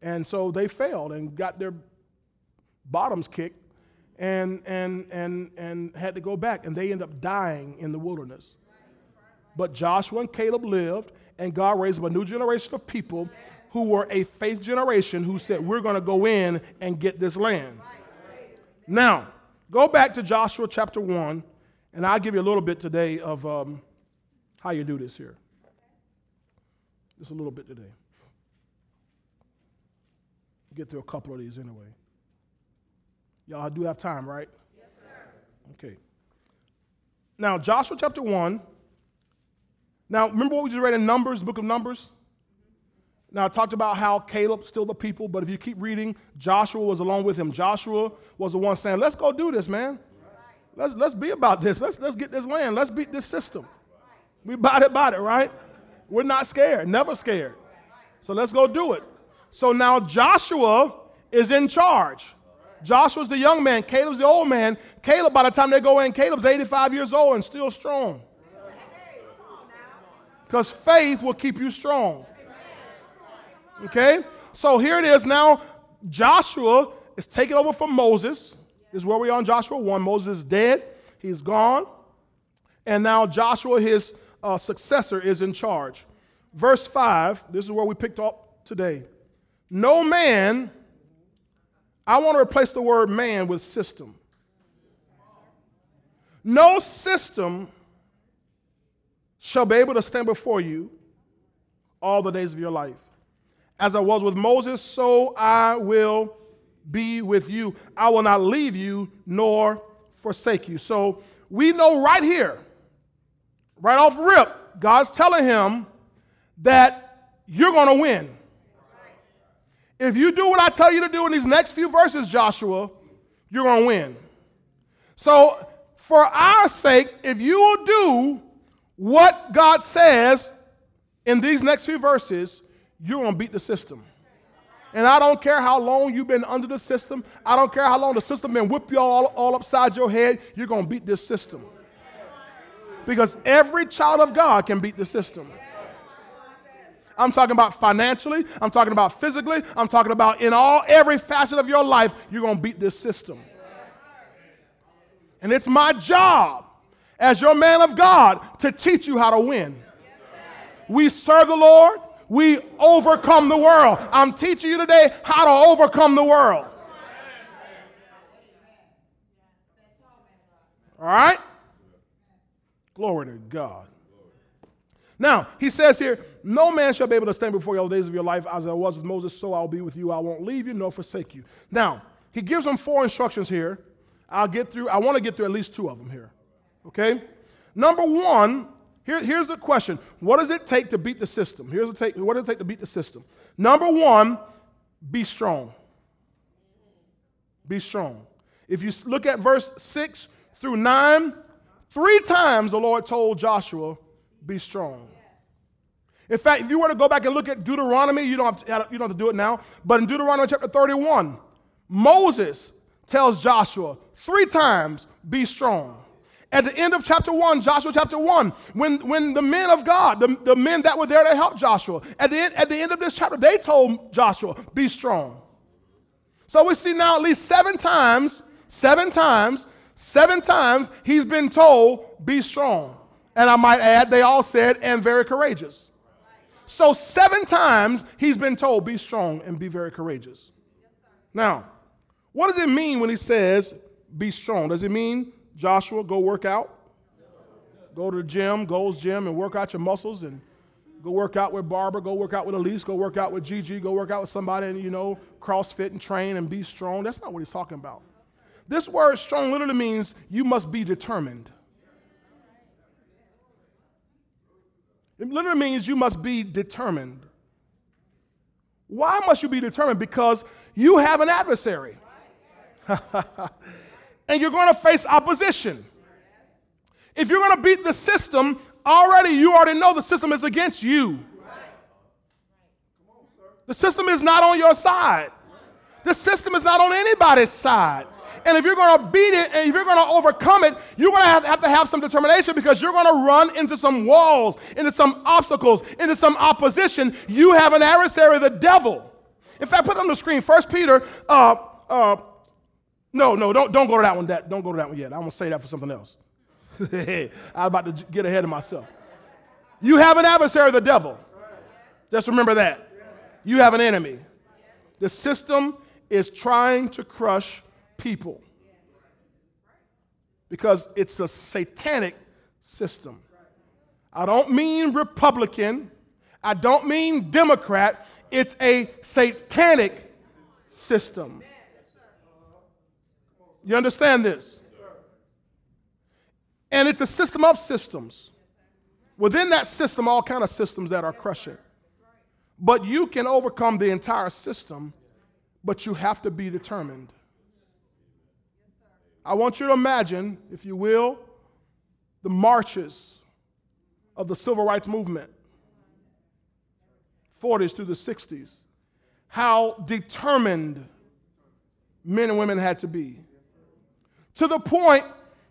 And so they failed and got their bottoms kicked and, and, and, and had to go back. And they end up dying in the wilderness. But Joshua and Caleb lived, and God raised up a new generation of people who were a faith generation who said, We're going to go in and get this land. Now, go back to Joshua chapter 1, and I'll give you a little bit today of um, how you do this here. Just a little bit today. Get through a couple of these anyway. Y'all do have time, right? Yes, sir. Okay. Now, Joshua chapter 1. Now, remember what we just read in Numbers, book of Numbers? Now, I talked about how Caleb still the people, but if you keep reading, Joshua was along with him. Joshua was the one saying, Let's go do this, man. Let's, let's be about this. Let's, let's get this land. Let's beat this system. We bought it, bought it, right? We're not scared, never scared. So let's go do it. So now Joshua is in charge. Joshua's the young man, Caleb's the old man. Caleb, by the time they go in, Caleb's 85 years old and still strong. Because faith will keep you strong. Okay? So here it is now. Joshua is taking over from Moses. This is where we are in Joshua 1. Moses is dead, he's gone. And now Joshua, his uh, successor, is in charge. Verse 5, this is where we picked up today. No man, I want to replace the word man with system. No system shall be able to stand before you all the days of your life. As I was with Moses, so I will be with you. I will not leave you nor forsake you. So we know right here, right off rip, God's telling him that you're going to win. If you do what I tell you to do in these next few verses, Joshua, you're going to win. So, for our sake, if you will do what God says in these next few verses, you're going to beat the system. And I don't care how long you've been under the system. I don't care how long the system been whip you all, all upside your head. You're going to beat this system. Because every child of God can beat the system. I'm talking about financially. I'm talking about physically. I'm talking about in all every facet of your life, you're going to beat this system. And it's my job as your man of God to teach you how to win. We serve the Lord we overcome the world. I'm teaching you today how to overcome the world. All right? Glory to God. Now, he says here, no man shall be able to stand before you all the days of your life. As I was with Moses, so I'll be with you. I won't leave you nor forsake you. Now, he gives them four instructions here. I'll get through, I want to get through at least two of them here. Okay? Number one, here, here's the question What does it take to beat the system? Here's the take, what does it take to beat the system? Number one, be strong. Be strong. If you look at verse 6 through 9, three times the Lord told Joshua, be strong. In fact, if you were to go back and look at Deuteronomy, you don't to, you don't have to do it now, but in Deuteronomy chapter 31, Moses tells Joshua three times, be strong. At the end of chapter 1, Joshua chapter 1, when, when the men of God, the, the men that were there to help Joshua, at the, end, at the end of this chapter, they told Joshua, be strong. So we see now at least seven times, seven times, seven times he's been told, be strong. And I might add, they all said, and very courageous. So seven times he's been told, be strong and be very courageous. Now, what does it mean when he says, be strong? Does it mean Joshua, go work out. Go to the gym, Gold's Gym, and work out your muscles and go work out with Barbara, go work out with Elise, go work out with Gigi, go work out with somebody and, you know, CrossFit and train and be strong. That's not what he's talking about. This word strong literally means you must be determined. It literally means you must be determined. Why must you be determined? Because you have an adversary. *laughs* and you're going to face opposition. If you're going to beat the system, already you already know the system is against you. The system is not on your side. The system is not on anybody's side. And if you're going to beat it and if you're going to overcome it, you're going to have, have to have some determination because you're going to run into some walls, into some obstacles, into some opposition. You have an adversary, the devil. In fact, put on the screen. First Peter, uh, uh, no, no, don't, don't go to that one. That, don't go to that one yet. I'm going to say that for something else. *laughs* I'm about to get ahead of myself. You have an adversary, the devil. Just remember that. You have an enemy. The system is trying to crush people because it's a satanic system. I don't mean Republican, I don't mean Democrat, it's a satanic system. You understand this? And it's a system of systems. Within that system, all kind of systems that are crushing. But you can overcome the entire system, but you have to be determined. I want you to imagine, if you will, the marches of the civil rights movement, 40s through the 60s, how determined men and women had to be. To the point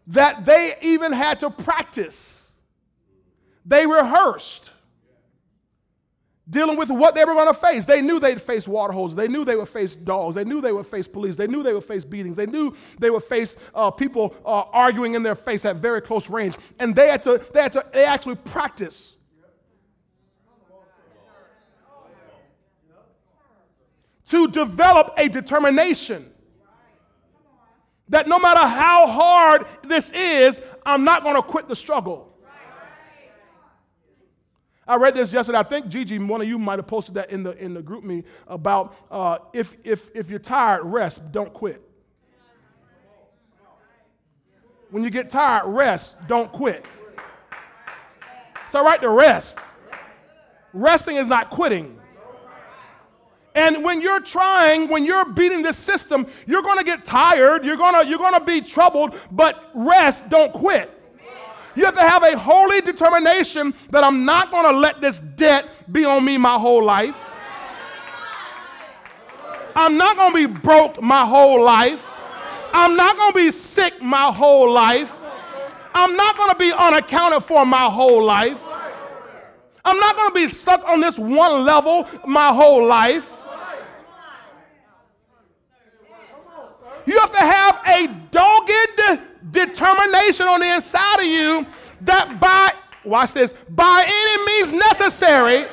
that they even had to practice, they rehearsed dealing with what they were going to face. They knew they'd face water holes. They knew they would face dogs. They knew they would face police. They knew they would face beatings. They knew they would face uh, people uh, arguing in their face at very close range. And they had to, they had to, they actually practice. To develop a determination that no matter how hard this is, I'm not going to quit the struggle. I read this yesterday. I think Gigi, one of you might have posted that in the in the GroupMe about uh, if if if you're tired, rest. Don't quit. When you get tired, rest. Don't quit. It's all right to rest. Resting is not quitting. And when you're trying, when you're beating this system, you're going to get tired. You're going to you're going to be troubled. But rest. Don't quit. You have to have a holy determination that I'm not going to let this debt be on me my whole life. I'm not going to be broke my whole life. I'm not going to be sick my whole life. I'm not going to be unaccounted for my whole life. I'm not going to be stuck on this one level my whole life. You have to have a dogged determination on the inside of you that by, watch this, by any means necessary,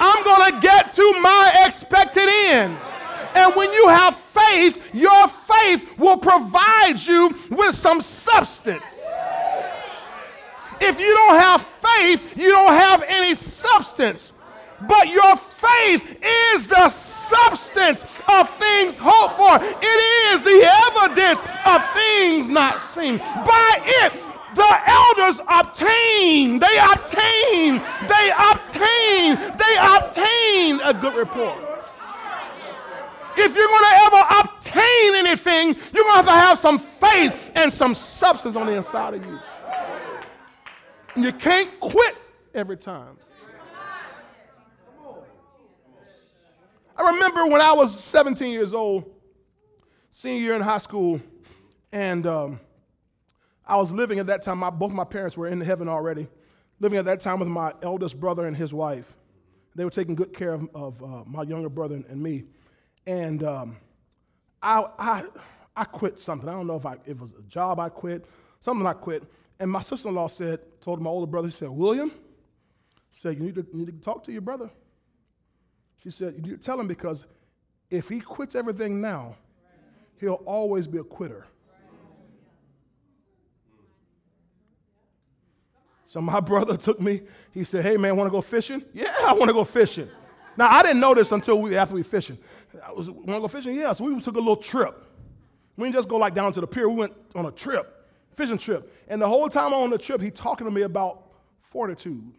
I'm going to get to my expected end. And when you have faith, your faith will provide you with some substance. If you don't have faith, you don't have any substance but your faith is the substance of things hoped for. It is the evidence of things not seen. By it, the elders obtain, they obtain, they obtain, they obtain a good report. If you're going to ever obtain anything, you're going to have to have some faith and some substance on the inside of you. And you can't quit every time. I remember when I was 17 years old, senior year in high school, and um, I was living at that time. My, both my parents were in heaven already, living at that time with my eldest brother and his wife. They were taking good care of, of uh, my younger brother and me. And um, I, I, I quit something. I don't know if, I, if it was a job I quit, something I quit. And my sister in law said, told my older brother, said, William, said, you need, to, you need to talk to your brother. She said, You tell him because if he quits everything now, he'll always be a quitter. So my *laughs* brother took me. He said, "Hey man, want to go fishing? Yeah, I want to go fishing." Now I didn't know this until we after we fishing. I was want to go fishing? Yeah. So we took a little trip. We didn't just go like down to the pier. We went on a trip, fishing trip. And the whole time on the trip, he talking to me about fortitude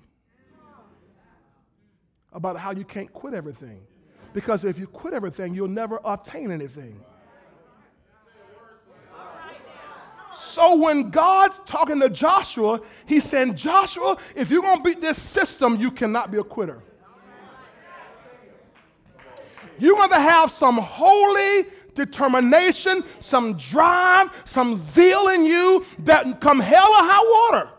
about how you can't quit everything. Because if you quit everything, you'll never obtain anything. So when God's talking to Joshua, he's saying, Joshua, if you're going to beat this system, you cannot be a quitter. You're going to have some holy determination, some drive, some zeal in you that come hell or high water.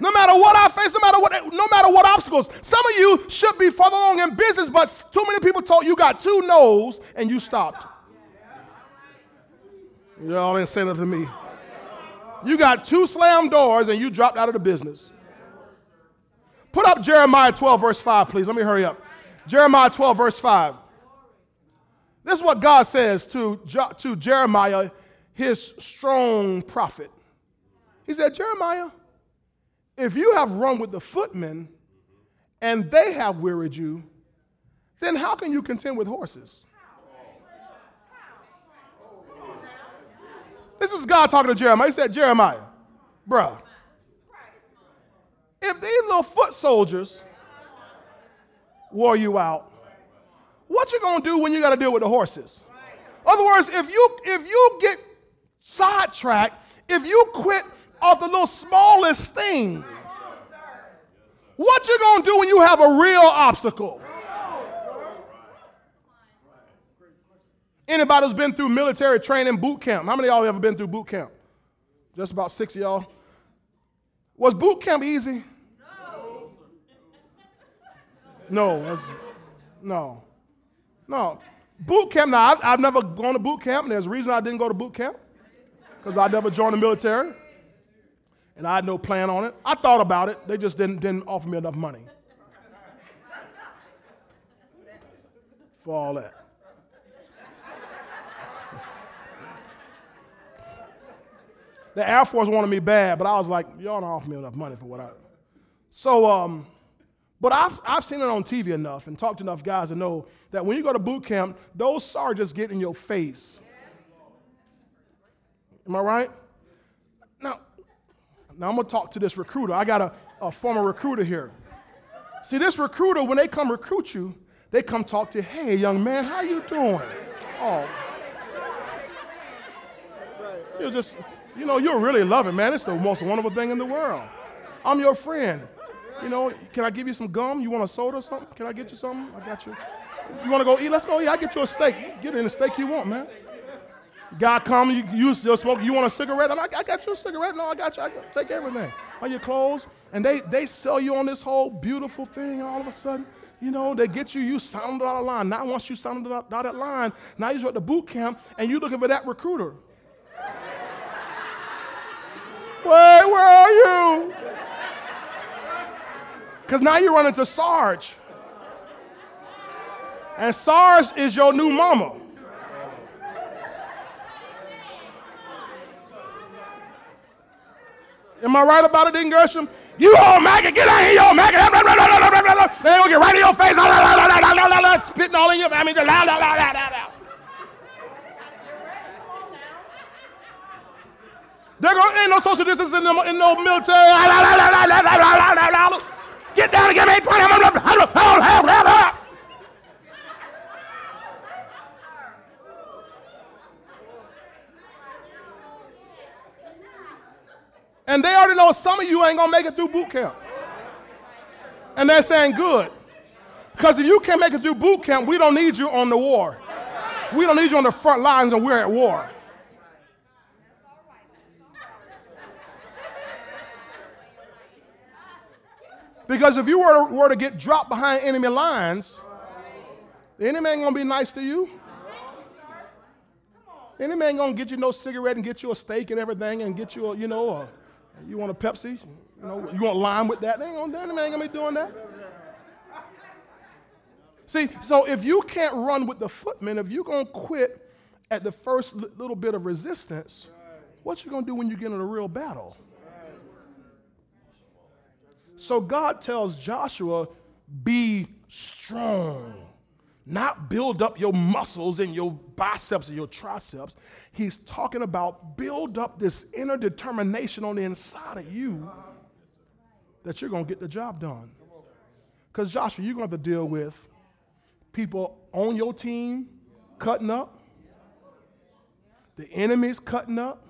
No matter what I face, no matter what, no matter what obstacles. Some of you should be further along in business, but too many people told you got two no's and you stopped. Y'all ain't saying nothing to me. You got two slam doors and you dropped out of the business. Put up Jeremiah 12, verse 5, please. Let me hurry up. Jeremiah 12, verse 5. This is what God says to, to Jeremiah, his strong prophet. He said, Jeremiah, if you have run with the footmen and they have wearied you, then how can you contend with horses? This is God talking to Jeremiah. He said, Jeremiah, bruh, if these little foot soldiers wore you out, what you gonna do when you gotta deal with the horses? Other words, if you if you get sidetracked, if you quit off the little smallest thing, what you gonna do when you have a real obstacle? Anybody who's been through military training boot camp? How many of y'all ever been through boot camp? Just about six of y'all. Was boot camp easy? No. No. No. No. Boot camp, now, I've, I've never gone to boot camp, and there's a reason I didn't go to boot camp because I never joined the military, and I had no plan on it. I thought about it, they just didn't, didn't offer me enough money for all that. The Air Force wanted me bad, but I was like, y'all don't offer me enough money for what I. So, um, but I've, I've seen it on TV enough and talked to enough guys to know that when you go to boot camp, those sergeants get in your face. Am I right? Now, I'm gonna talk to this recruiter. I got a, a former recruiter here. See, this recruiter, when they come recruit you, they come talk to hey, young man, how you doing? Oh. You just, you know, you're really loving, man. It's the most wonderful thing in the world. I'm your friend. You know, can I give you some gum? You want a soda or something? Can I get you something? I got you. You want to go eat? Let's go eat. I get you a steak. Get any steak you want, man. Guy come, you, you still smoke. You want a cigarette? I'm like, I got you a cigarette. No, I got you. I got, take everything. All your clothes. And they, they sell you on this whole beautiful thing. All of a sudden, you know, they get you, you sounded out of line. Now, once you sounded out, of line, now you're at the boot camp and you're looking for that recruiter. *laughs* Where, where are you? Because now you're running to Sarge. And Sarge is your new mama. Am I right about it, Dean Gershom? You old maggot, get out of here, you old maggot. They gonna get right in your face, spitting all in your, I mean, la, la, la. There ain't no social distance in, the, in no military. Get down and get me 20. And they already know some of you ain't gonna make it through boot camp. And they're saying, good. Because if you can't make it through boot camp, we don't need you on the war. We don't need you on the front lines and we're at war. Because if you were to, were to get dropped behind enemy lines, the enemy ain't gonna be nice to you. The enemy ain't gonna get you no cigarette and get you a steak and everything and get you a, you know, a, you want a Pepsi? You know, you want lime with that? They ain't gonna, the enemy ain't gonna be doing that. See, so if you can't run with the footmen, if you're gonna quit at the first little bit of resistance, what you gonna do when you get in a real battle? So God tells Joshua, be strong. Not build up your muscles and your biceps and your triceps. He's talking about build up this inner determination on the inside of you that you're going to get the job done. Because, Joshua, you're going to have to deal with people on your team cutting up, the enemies cutting up,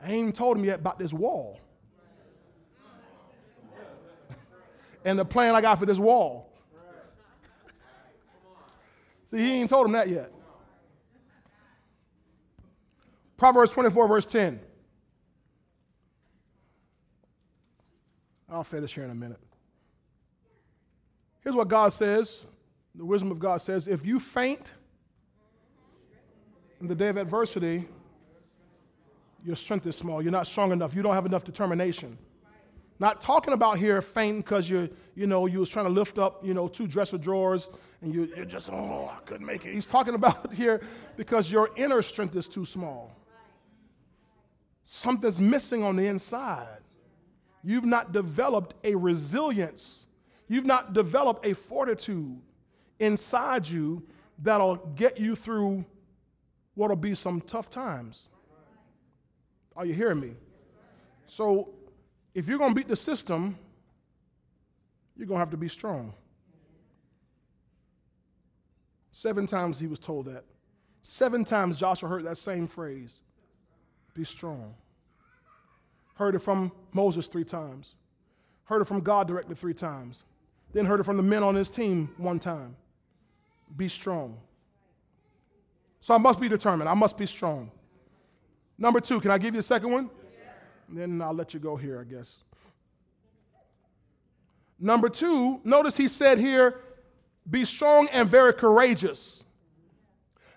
I ain't even told him yet about this wall. *laughs* and the plan I got for this wall. See, he ain't told him that yet. Proverbs 24, verse 10. I'll finish here in a minute. Here's what God says the wisdom of God says if you faint in the day of adversity, your strength is small. You're not strong enough. You don't have enough determination. Not talking about here fainting because you you know you was trying to lift up you know two dresser drawers and you, you're just oh I couldn't make it. He's talking *laughs* about here because your inner strength is too small. Something's missing on the inside. You've not developed a resilience. You've not developed a fortitude inside you that'll get you through what'll be some tough times. Are you hearing me? So, if you're going to beat the system, you're going to have to be strong. Seven times he was told that. Seven times Joshua heard that same phrase be strong. Heard it from Moses three times. Heard it from God directly three times. Then heard it from the men on his team one time. Be strong. So I must be determined. I must be strong. Number two, can I give you a second one? Then I'll let you go here, I guess. Number two, notice he said here, be strong and very courageous.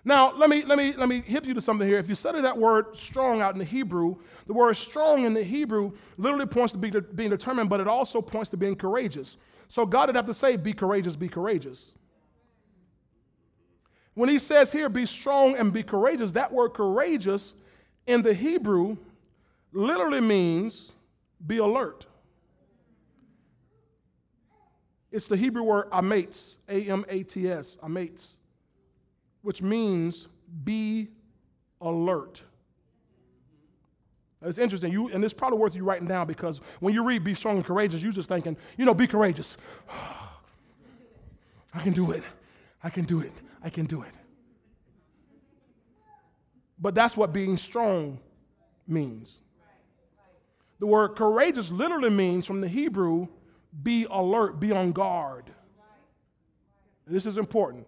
Now, let me, let, me, let me hip you to something here. If you study that word strong out in the Hebrew, the word strong in the Hebrew literally points to being determined, but it also points to being courageous. So God would have to say, be courageous, be courageous. When he says here, be strong and be courageous, that word courageous in the Hebrew literally means be alert. It's the Hebrew word amats, A M A T S, amats which means be alert. It's interesting. You, and it's probably worth you writing down because when you read Be Strong and Courageous, you're just thinking, you know, be courageous. *sighs* I can do it. I can do it. I can do it. But that's what being strong means. The word courageous literally means from the Hebrew, be alert, be on guard. This is important.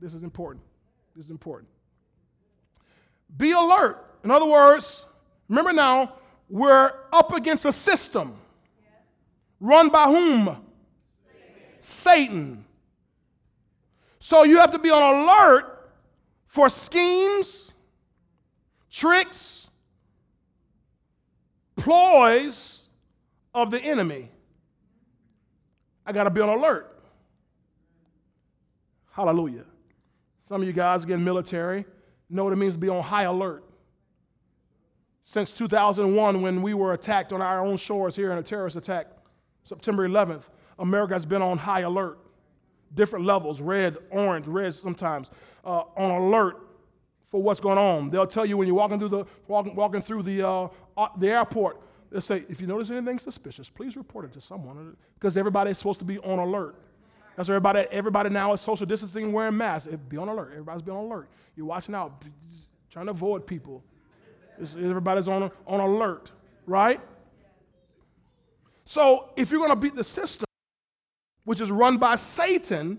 This is important. This is important. Be alert. In other words, remember now, we're up against a system run by whom? Satan. So you have to be on alert for schemes, tricks, ploys of the enemy. I got to be on alert. Hallelujah. Some of you guys, again, military, know what it means to be on high alert. Since 2001, when we were attacked on our own shores here in a terrorist attack, September 11th, America has been on high alert. Different levels, red, orange, red sometimes, uh, on alert for what's going on. They'll tell you when you're walking through the, walking, walking through the, uh, Uh, the airport, they'll say, if you notice anything suspicious, please report it to someone because everybody's supposed to be on alert. That's everybody, everybody now is social distancing, wearing masks. Be on alert. Everybody's be on alert. You're watching out, trying to avoid people. It's, everybody's on, on alert, right? So if you're going to beat the system, which is run by Satan,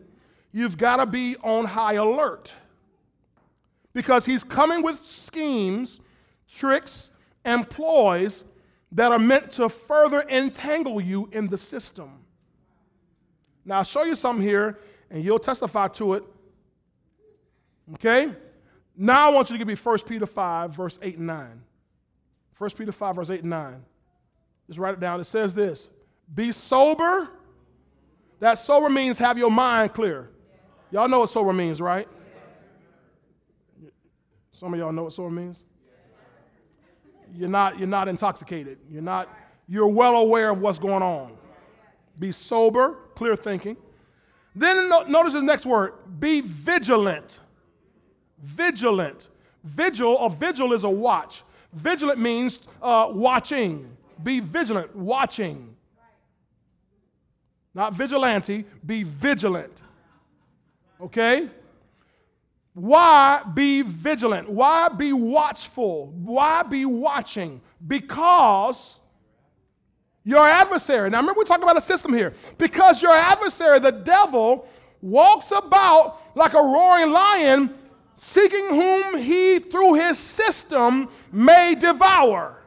you've got to be on high alert. Because he's coming with schemes, tricks, and ploys that are meant to further entangle you in the system. Now, I'll show you some here, and you'll testify to it. Okay? Now I want you to give me 1 Peter 5, verse 8 and 9. 1 Peter 5, verse 8 and 9. Just write it down. It says this Be sober. That sober means have your mind clear. Y'all know what sober means, right? Some of y'all know what sober means. You're not, you're not intoxicated. You're not, you're well aware of what's going on. Be sober, clear thinking. Then notice the next word be vigilant. Vigilant. Vigil, a vigil is a watch. Vigilant means uh, watching. Be vigilant, watching. Not vigilante, be vigilant. Okay? Why be vigilant? Why be watchful? Why be watching? Because your adversary, now remember we're talking about a system here, because your adversary, the devil, walks about like a roaring lion, seeking whom he through his system may devour.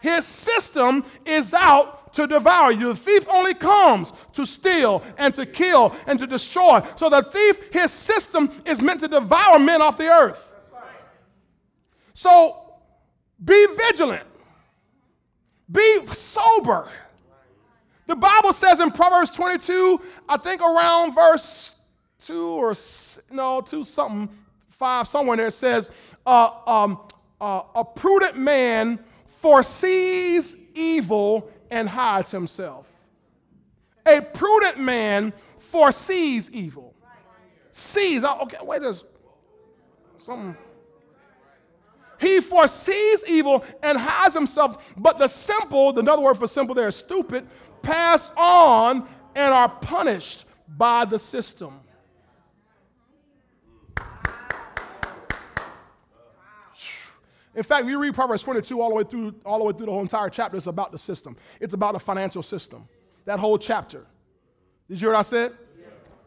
His system is out to devour you. The thief only comes to steal and to kill and to destroy. So the thief, his system is meant to devour men off the earth. So be vigilant, be sober. The Bible says in Proverbs 22, I think around verse 2 or no, 2 something, 5, somewhere there, it says, uh, um, uh, A prudent man foresees evil and hides himself. A prudent man foresees evil. Sees, oh, okay, wait, there's something. He foresees evil and hides himself, but the simple, another word for simple there is stupid, pass on and are punished by the system. In fact, if you read Proverbs 22 all the way through, all the way through the whole entire chapter, it's about the system. It's about the financial system. That whole chapter. Did you hear what I said?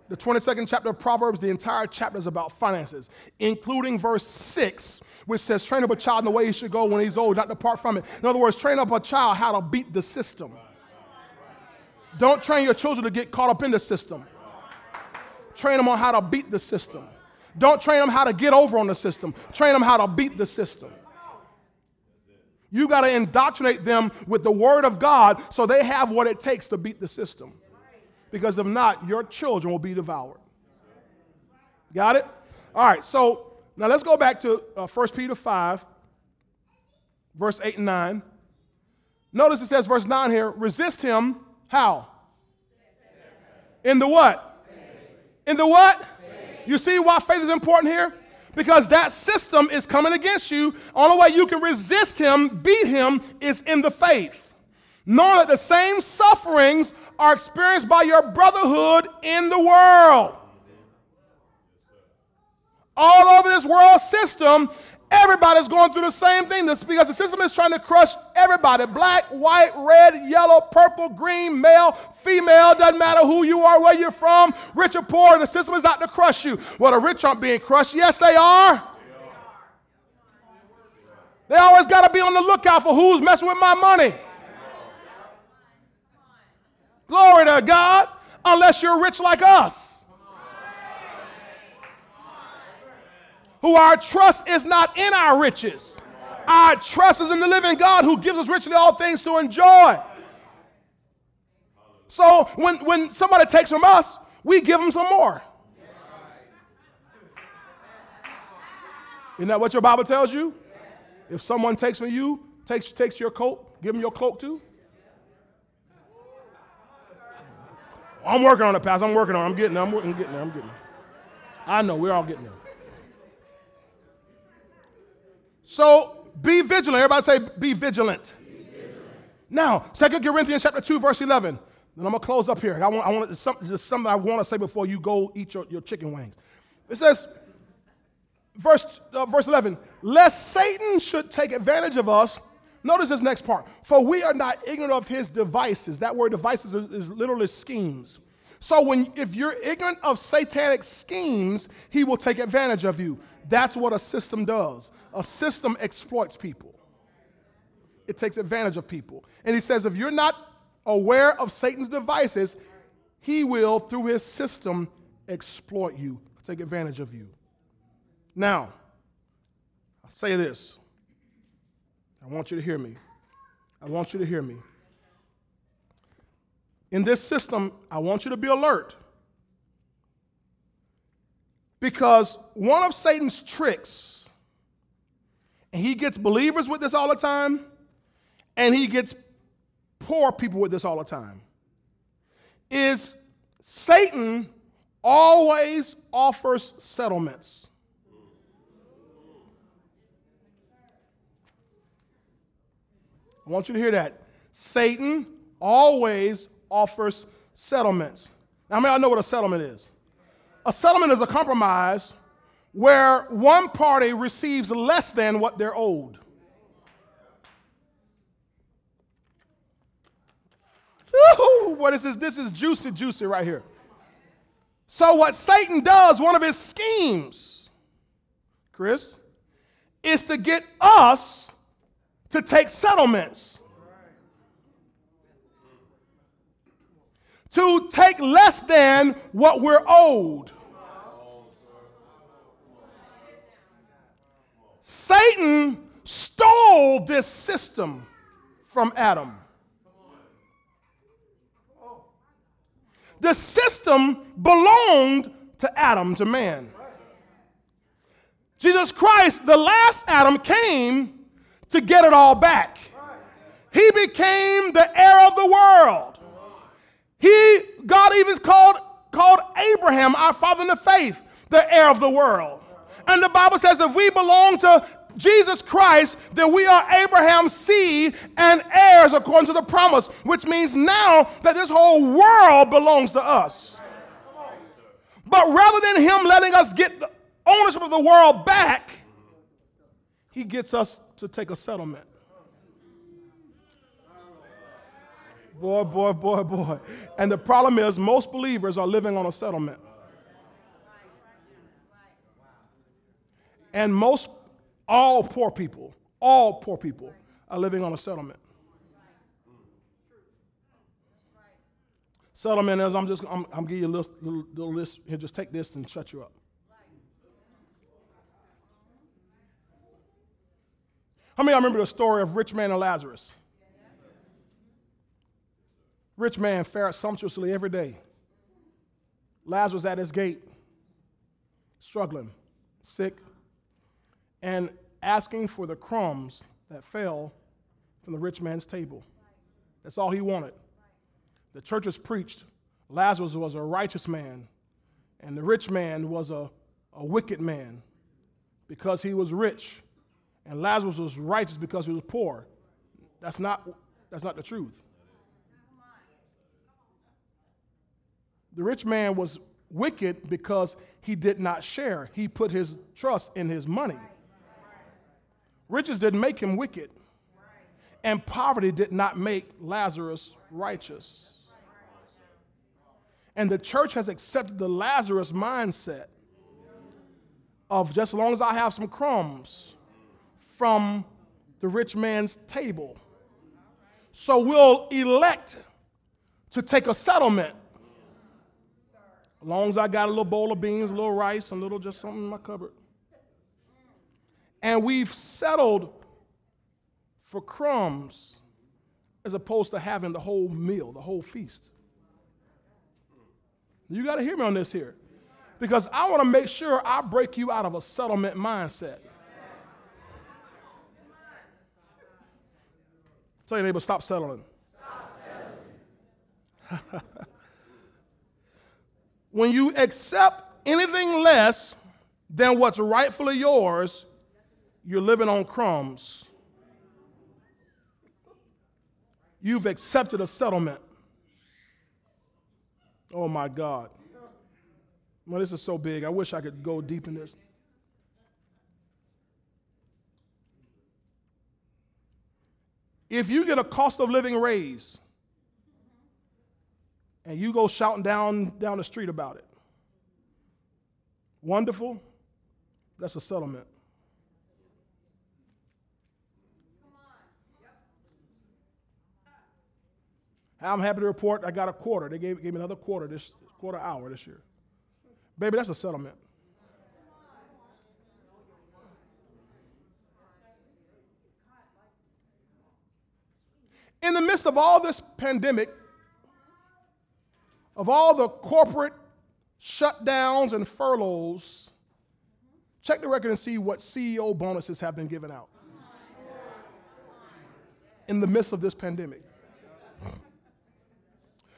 The 22nd chapter of Proverbs, the entire chapter is about finances, including verse 6, which says, Train up a child in the way he should go when he's old, not depart from it. In other words, train up a child how to beat the system. Don't train your children to get caught up in the system. Train them on how to beat the system. Don't train them how to get over on the system. Train them how to beat the system. You got to indoctrinate them with the Word of God so they have what it takes to beat the system. Because if not, your children will be devoured. Got it? All right, so now let's go back to uh, 1 Peter 5, verse 8 and 9. Notice it says, verse 9 here resist him. How? In the what? In the what? You see why faith is important here? Because that system is coming against you. Only way you can resist him, beat him, is in the faith. Knowing that the same sufferings are experienced by your brotherhood in the world. All over this world system, Everybody's going through the same thing this, because the system is trying to crush everybody black, white, red, yellow, purple, green, male, female, doesn't matter who you are, where you're from, rich or poor, the system is out to crush you. Well, the rich aren't being crushed. Yes, they are. They always got to be on the lookout for who's messing with my money. Glory to God, unless you're rich like us. Who our trust is not in our riches. Our trust is in the living God who gives us richly all things to enjoy. So when, when somebody takes from us, we give them some more. Isn't that what your Bible tells you? If someone takes from you, takes, takes your coat, give them your cloak too. I'm working on it, Pastor. I'm working on it. I'm getting there. I'm getting there. I'm getting there. I know. We're all getting there. So be vigilant. Everybody say, be vigilant. Be vigilant. Now, 2 Corinthians chapter 2, verse 11. Then I'm going to close up here. I want, I want this is something I want to say before you go eat your, your chicken wings. It says, verse, uh, verse 11, lest Satan should take advantage of us. Notice this next part. For we are not ignorant of his devices. That word devices is, is literally schemes. So when if you're ignorant of satanic schemes, he will take advantage of you. That's what a system does a system exploits people, it takes advantage of people. And he says, if you're not aware of Satan's devices, he will, through his system, exploit you, take advantage of you. Now, I'll say this. I want you to hear me. I want you to hear me. In this system, I want you to be alert. Because one of Satan's tricks and he gets believers with this all the time, and he gets poor people with this all the time. Is Satan always offers settlements. I want you to hear that. Satan always offers settlements. Now, I mean, I know what a settlement is. A settlement is a compromise where one party receives less than what they're owed. Ooh, what is this? This is juicy, juicy right here. So, what Satan does, one of his schemes, Chris, is to get us to take settlements, to take less than what we're owed. Satan stole this system from Adam. The system belonged to Adam, to man. Jesus Christ, the last Adam, came to get it all back. He became the heir of the world. He, God even called, called Abraham, our father in the faith, the heir of the world. And the Bible says if we belong to Jesus Christ, that we are Abraham's seed and heirs according to the promise, which means now that this whole world belongs to us. But rather than him letting us get the ownership of the world back, he gets us to take a settlement. Boy, boy, boy, boy. And the problem is, most believers are living on a settlement. And most all poor people, all poor people are living on a settlement. Settlement is I'm just I'm, I'm giving you a list, little, little list here. Just take this and shut you up. How many of you remember the story of rich man and Lazarus? Rich man fared sumptuously every day. Lazarus at his gate, struggling, sick, and asking for the crumbs that fell from the rich man's table. That's all he wanted. The churches preached Lazarus was a righteous man, and the rich man was a, a wicked man because he was rich, and Lazarus was righteous because he was poor. That's not, that's not the truth. The rich man was wicked because he did not share, he put his trust in his money. Riches didn't make him wicked, and poverty did not make Lazarus righteous. And the church has accepted the Lazarus mindset of just as long as I have some crumbs from the rich man's table. So we'll elect to take a settlement. As long as I got a little bowl of beans, a little rice, and a little just something in my cupboard and we've settled for crumbs as opposed to having the whole meal, the whole feast. You got to hear me on this here. Because I want to make sure I break you out of a settlement mindset. Tell your neighbor, stop settling. Stop *laughs* settling. when you accept anything less than what's rightfully yours, you're living on crumbs. You've accepted a settlement. Oh my God. Well, this is so big. I wish I could go deep in this. If you get a cost of living raise and you go shouting down, down the street about it, wonderful, that's a settlement. I'm happy to report I got a quarter. They gave, gave me another quarter this quarter hour this year. Baby, that's a settlement. In the midst of all this pandemic, of all the corporate shutdowns and furloughs, check the record and see what CEO bonuses have been given out in the midst of this pandemic.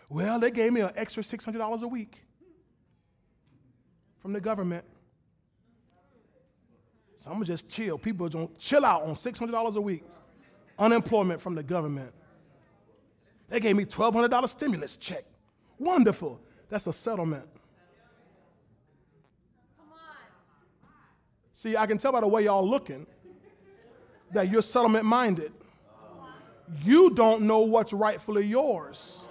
Well, they gave me an extra $600 a week from the government. So I'm gonna just chill. People don't chill out on $600 a week. Unemployment from the government. They gave me $1,200 stimulus check. Wonderful. That's a settlement. See, I can tell by the way y'all looking that you're settlement minded. You don't know what's rightfully yours.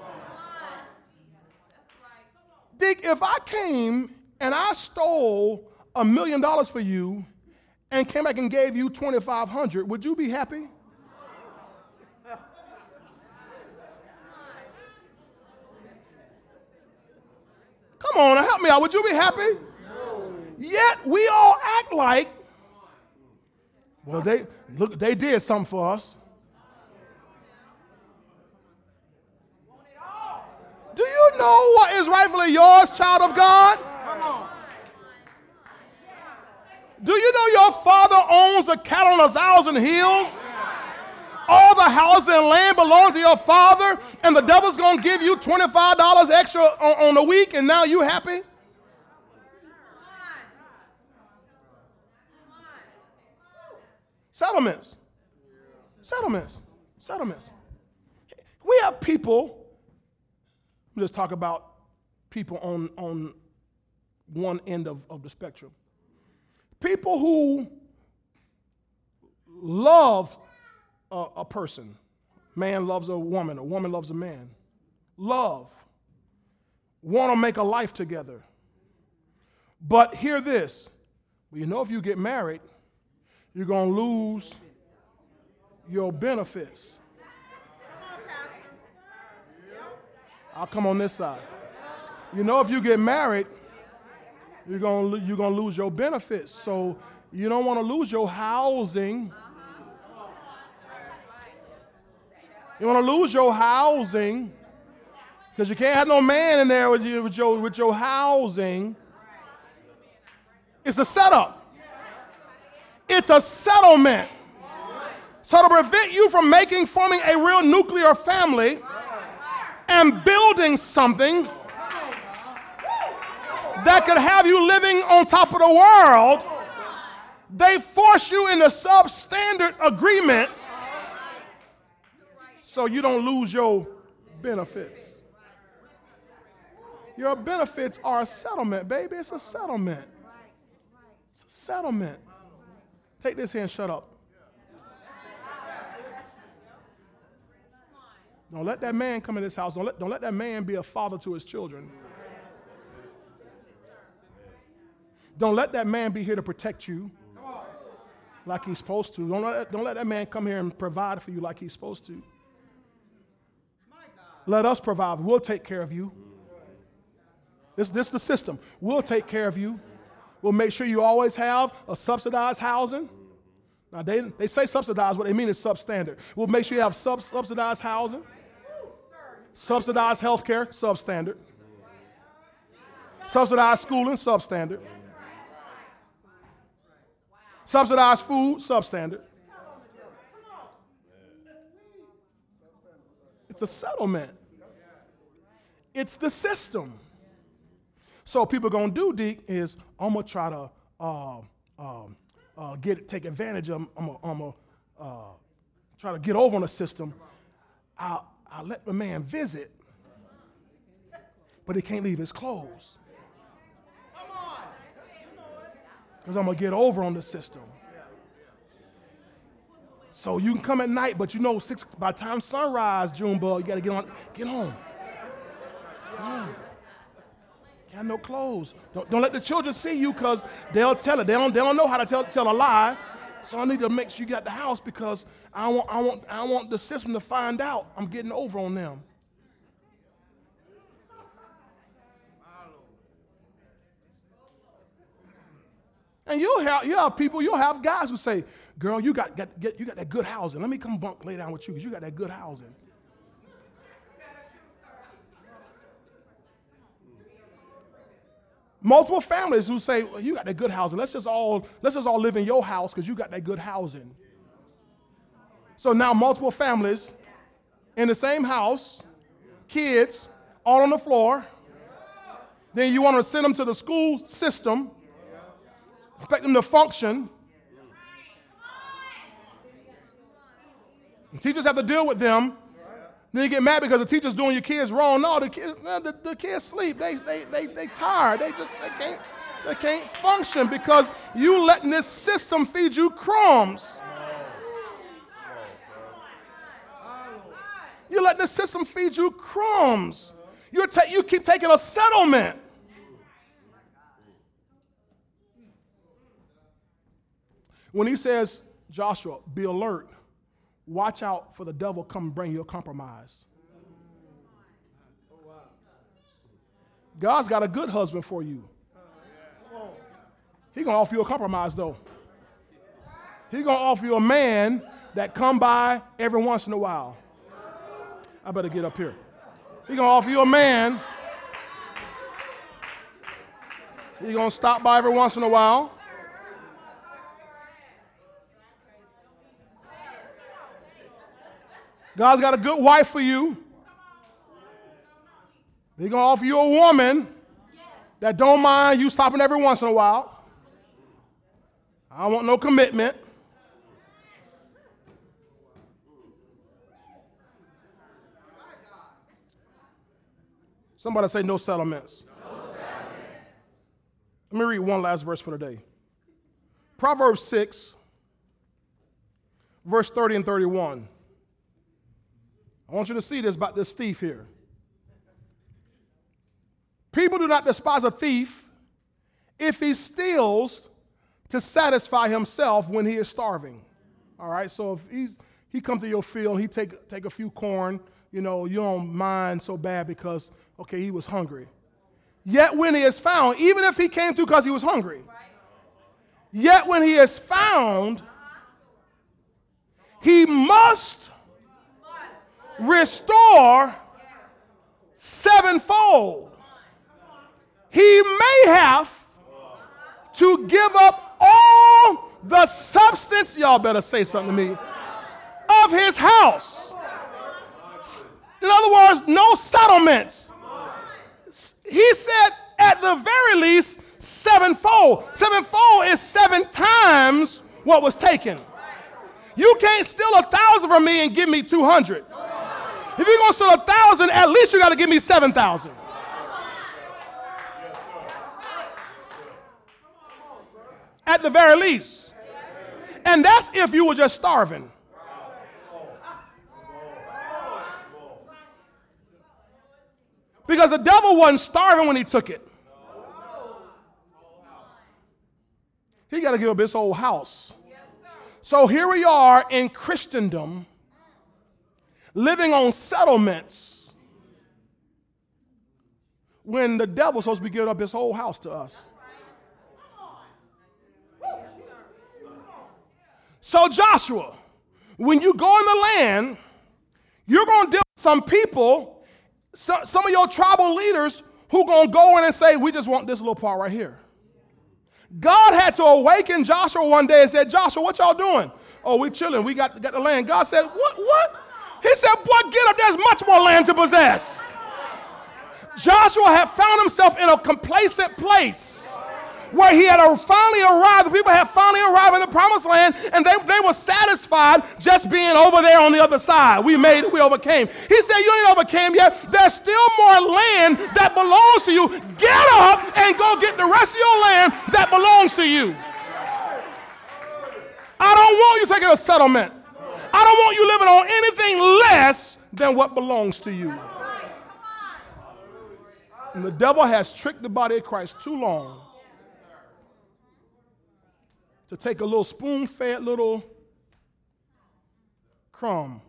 Dick, if I came and I stole a million dollars for you and came back and gave you 2500 would you be happy? Come on, help me out. Would you be happy? Yet we all act like, well, they look, they did something for us. Do you know what is rightfully yours, child of God? Do you know your father owns a cattle on a thousand hills? All the houses and land belong to your father, and the devil's gonna give you $25 extra on, on a week, and now you happy? Settlements. Settlements. Settlements. We have people, let's talk about people on, on one end of, of the spectrum. People who love a, a person. Man loves a woman, a woman loves a man. Love. Want to make a life together. But hear this. You know, if you get married, you're going to lose your benefits. I'll come on this side. You know, if you get married, you're going you're to lose your benefits. So you don't want to lose your housing. You want to lose your housing because you can't have no man in there with, you, with, your, with your housing. It's a setup. It's a settlement. So, to prevent you from making, forming a real nuclear family and building something that could have you living on top of the world, they force you into substandard agreements so you don't lose your benefits. Your benefits are a settlement, baby. It's a settlement. It's a settlement. Take this here and shut up. Don't let that man come in this house. Don't let, don't let that man be a father to his children. Don't let that man be here to protect you like he's supposed to. Don't let, don't let that man come here and provide for you like he's supposed to. Let us provide. We'll take care of you. This, this is the system. We'll take care of you. We'll make sure you always have a subsidized housing. Now, they, they say subsidized, what they mean is substandard. We'll make sure you have sub, subsidized housing, subsidized health care, substandard, subsidized schooling, substandard, subsidized food, substandard. It's a settlement. It's the system. So people gonna do, Deke, is I'm gonna try to uh, uh, uh, get take advantage of. I'm gonna, I'm gonna uh, try to get over on the system. I'll, I'll let the man visit, but he can't leave his clothes. Because I'm gonna get over on the system. So you can come at night, but you know, six by time sunrise, Junebug, you gotta get on, get home. Got no clothes. Don't, don't let the children see you because they'll tell it. They don't, they don't know how to tell, tell a lie. So I need to make sure you got the house because I want, I want, I want the system to find out I'm getting over on them. And you'll have, you have people, you'll have guys who say, girl, you got, got, get, you got that good housing. Let me come bunk lay down with you because you got that good housing. Multiple families who say, well, you got that good housing. Let's just all, let's just all live in your house because you got that good housing. So now multiple families in the same house, kids all on the floor. Then you want to send them to the school system, expect them to function. And teachers have to deal with them. Then you get mad because the teacher's doing your kids wrong. No, the kids, the, the kids sleep. They, they, they, they tired. They just they can't they can't function because you letting this system feed you crumbs. You're letting the system feed you crumbs. You're ta- you keep taking a settlement. When he says, Joshua, be alert, watch out for the devil come bring you a compromise. God's got a good husband for you. He gonna offer you a compromise though. He gonna offer you a man that come by every once in a while. I better get up here. He gonna offer you a man. He gonna stop by every once in a while. God's got a good wife for you. He's gonna offer you a woman that don't mind you stopping every once in a while. I don't want no commitment. Somebody say no settlements. no settlements. Let me read one last verse for today. Proverbs 6, verse 30 and 31. I want you to see this about this thief here. People do not despise a thief if he steals to satisfy himself when he is starving. All right, so if he's he come to your field, he take take a few corn, you know, you don't mind so bad because okay, he was hungry. Yet when he is found, even if he came through because he was hungry, yet when he is found, he must restore sevenfold. He may have to give up all the substance, y'all better say something to me, of his house. In other words, no settlements. He said, at the very least, sevenfold. Sevenfold is seven times what was taken. You can't steal a thousand from me and give me 200. If you're going to steal a thousand, at least you got to give me 7,000. At the very least. And that's if you were just starving. Because the devil wasn't starving when he took it. He got to give up his whole house. So here we are in Christendom living on settlements when the devil's supposed to be giving up his whole house to us. So, Joshua, when you go in the land, you're going to deal with some people, some, some of your tribal leaders who going to go in and say, We just want this little part right here. God had to awaken Joshua one day and said, Joshua, what y'all doing? Oh, we chilling. We got, got the land. God said, What? What? He said, Boy, get up. There's much more land to possess. Joshua had found himself in a complacent place where he had finally arrived. The people had finally arrived in the promised land, and they, they were satisfied just being over there on the other side. We made it, we overcame. He said, You ain't overcame yet. There's still more land that belongs to you. Get up and go get the rest of your land that belongs to you. I don't want you taking a settlement. I don't want you living on anything less than what belongs to you. And the devil has tricked the body of Christ too long to take a little spoon fed little crumb,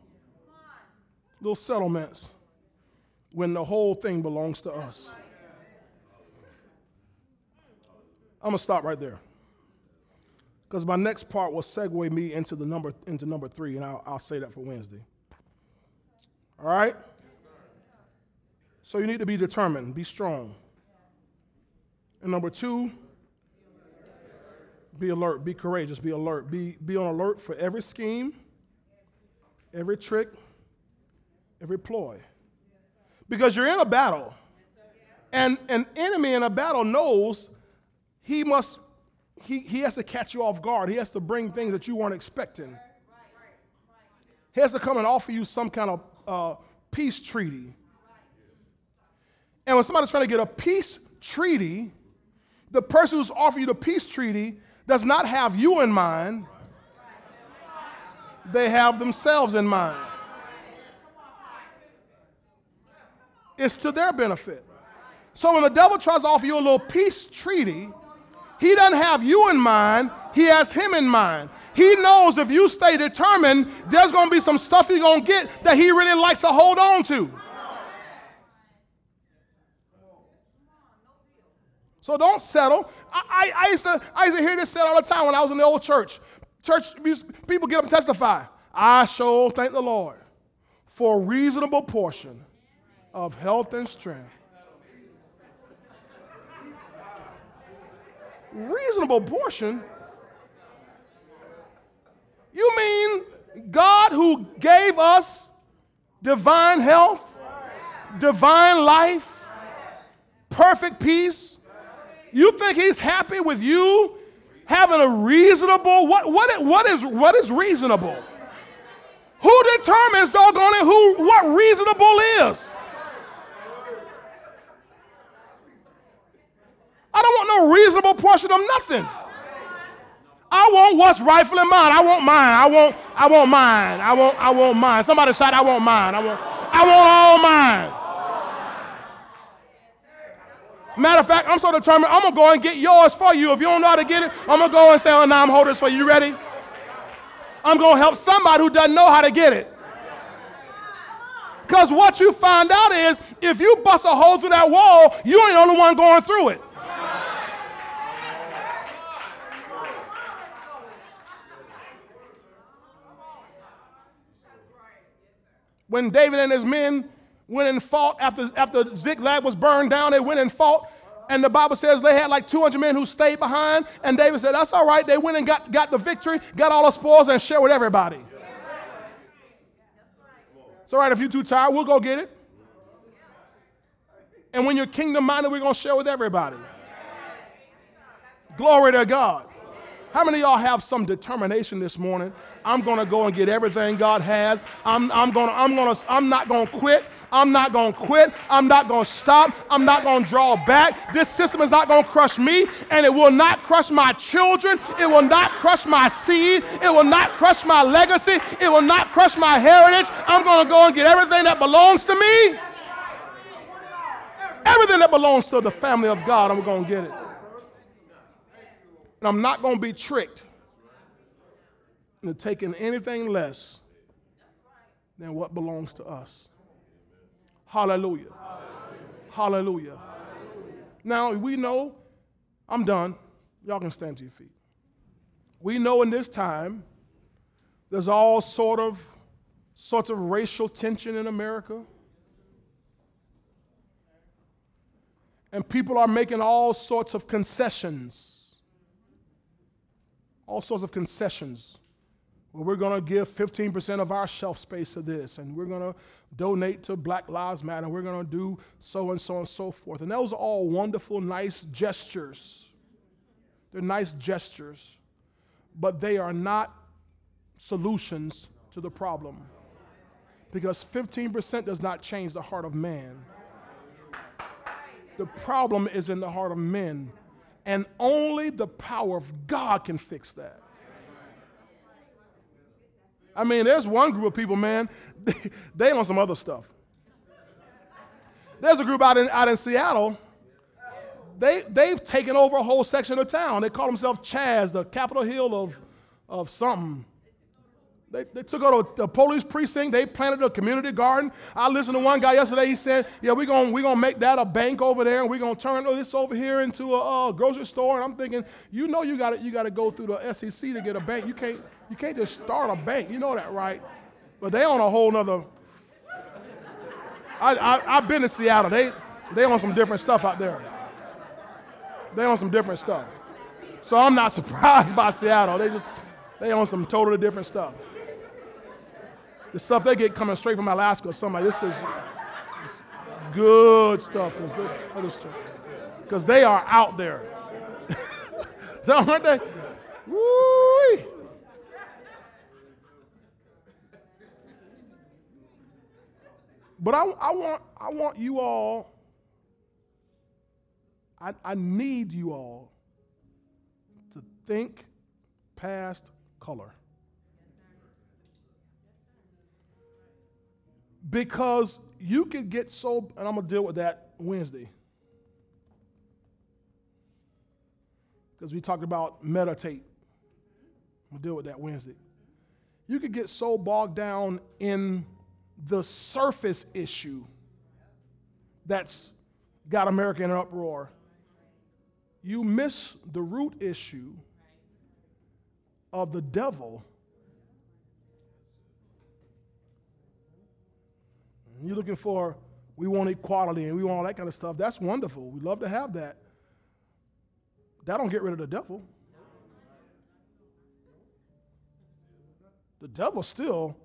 little settlements, when the whole thing belongs to us. I'm going to stop right there because my next part will segue me into the number into number three, and I'll, I'll say that for Wednesday. All right. So you need to be determined, be strong. And number two, be alert, be courageous, be alert, be, be on alert for every scheme, every trick, every ploy. Because you're in a battle. And an enemy in a battle knows he must he, he has to catch you off guard. He has to bring things that you weren't expecting. He has to come and offer you some kind of uh, peace treaty. And when somebody's trying to get a peace treaty, the person who's offering you the peace treaty does not have you in mind, they have themselves in mind. It's to their benefit. So when the devil tries to offer you a little peace treaty, He doesn't have you in mind, He has Him in mind. He knows if you stay determined, there's going to be some stuff you're going to get that He really likes to hold on to. So don't settle. I, I, I, used to, I used to hear this said all the time when I was in the old church. Church people get up and testify. I sure thank the Lord for a reasonable portion of health and strength. Reasonable portion? You mean God who gave us divine health, divine life, perfect peace? You think He's happy with you having a reasonable what what what is what is reasonable? Who determines doggone it who what reasonable is? I don't want no reasonable portion of nothing. I want what's rightfully mine. I want mine. I want, I want mine. I want, I want mine. Somebody said, I want mine. I want, I want all mine. Matter of fact, I'm so determined, I'm gonna go and get yours for you. If you don't know how to get it, I'm gonna go and say, oh, now I'm holding this for you. You ready? I'm gonna help somebody who doesn't know how to get it. Because what you find out is if you bust a hole through that wall, you ain't the only one going through it. When David and his men went and fought after, after Ziklag was burned down, they went and fought. And the Bible says they had like 200 men who stayed behind. And David said, That's all right. They went and got, got the victory, got all the spoils, and shared with everybody. It's all right if you're too tired, we'll go get it. And when you're kingdom minded, we're going to share with everybody. Glory to God. How many of y'all have some determination this morning I'm going to go and get everything God has. I'm, I'm, gonna, I'm, gonna, I'm not going to quit. I'm not going to quit. I'm not going to stop. I'm not going to draw back. This system is not going to crush me, and it will not crush my children. It will not crush my seed. It will not crush my legacy. It will not crush my heritage. I'm going to go and get everything that belongs to me. Everything that belongs to the family of God, I'm going to get it. And I'm not going to be tricked into taking anything less than what belongs to us. Hallelujah. Hallelujah. Hallelujah. Now, we know, I'm done. Y'all can stand to your feet. We know in this time there's all sort of sorts of racial tension in America. And people are making all sorts of concessions. All sorts of concessions well, we're going to give 15% of our shelf space to this, and we're going to donate to Black Lives Matter, and we're going to do so and so and so forth. And those are all wonderful, nice gestures. They're nice gestures, but they are not solutions to the problem. Because 15% does not change the heart of man. The problem is in the heart of men, and only the power of God can fix that. I mean, there's one group of people, man, *laughs* they, on some other stuff. There's a group out in, out in Seattle. They, they've taken over a whole section of town. They call themselves Chaz, the Capitol Hill of, of something. They, they took out the police precinct. They planted a community garden. I listened to one guy yesterday. He said, "Yeah, we're gonna we're gonna make that a bank over there, and we're gonna turn this over here into a, a grocery store." And I'm thinking, you know, you got you got to go through the SEC to get a bank. You can't you can't just start a bank. You know that, right? But they on a whole nother. I, I I've been to Seattle. They they on some different stuff out there. They on some different stuff. So I'm not *laughs* surprised by Seattle. They just they on some totally different stuff the stuff they get coming straight from Alaska or something. This is good stuff because they, they are out there. *laughs* Aren't they? Woo! But I, I, want, I want you all, I, I need you all to think past color. Because you could get so, and I'm going to deal with that Wednesday. because we talked about meditate. We'll deal with that Wednesday. You could get so bogged down in the surface issue that's got America in an uproar. You miss the root issue of the devil. You're looking for, we want equality and we want all that kind of stuff. That's wonderful. We love to have that. That don't get rid of the devil. The devil's still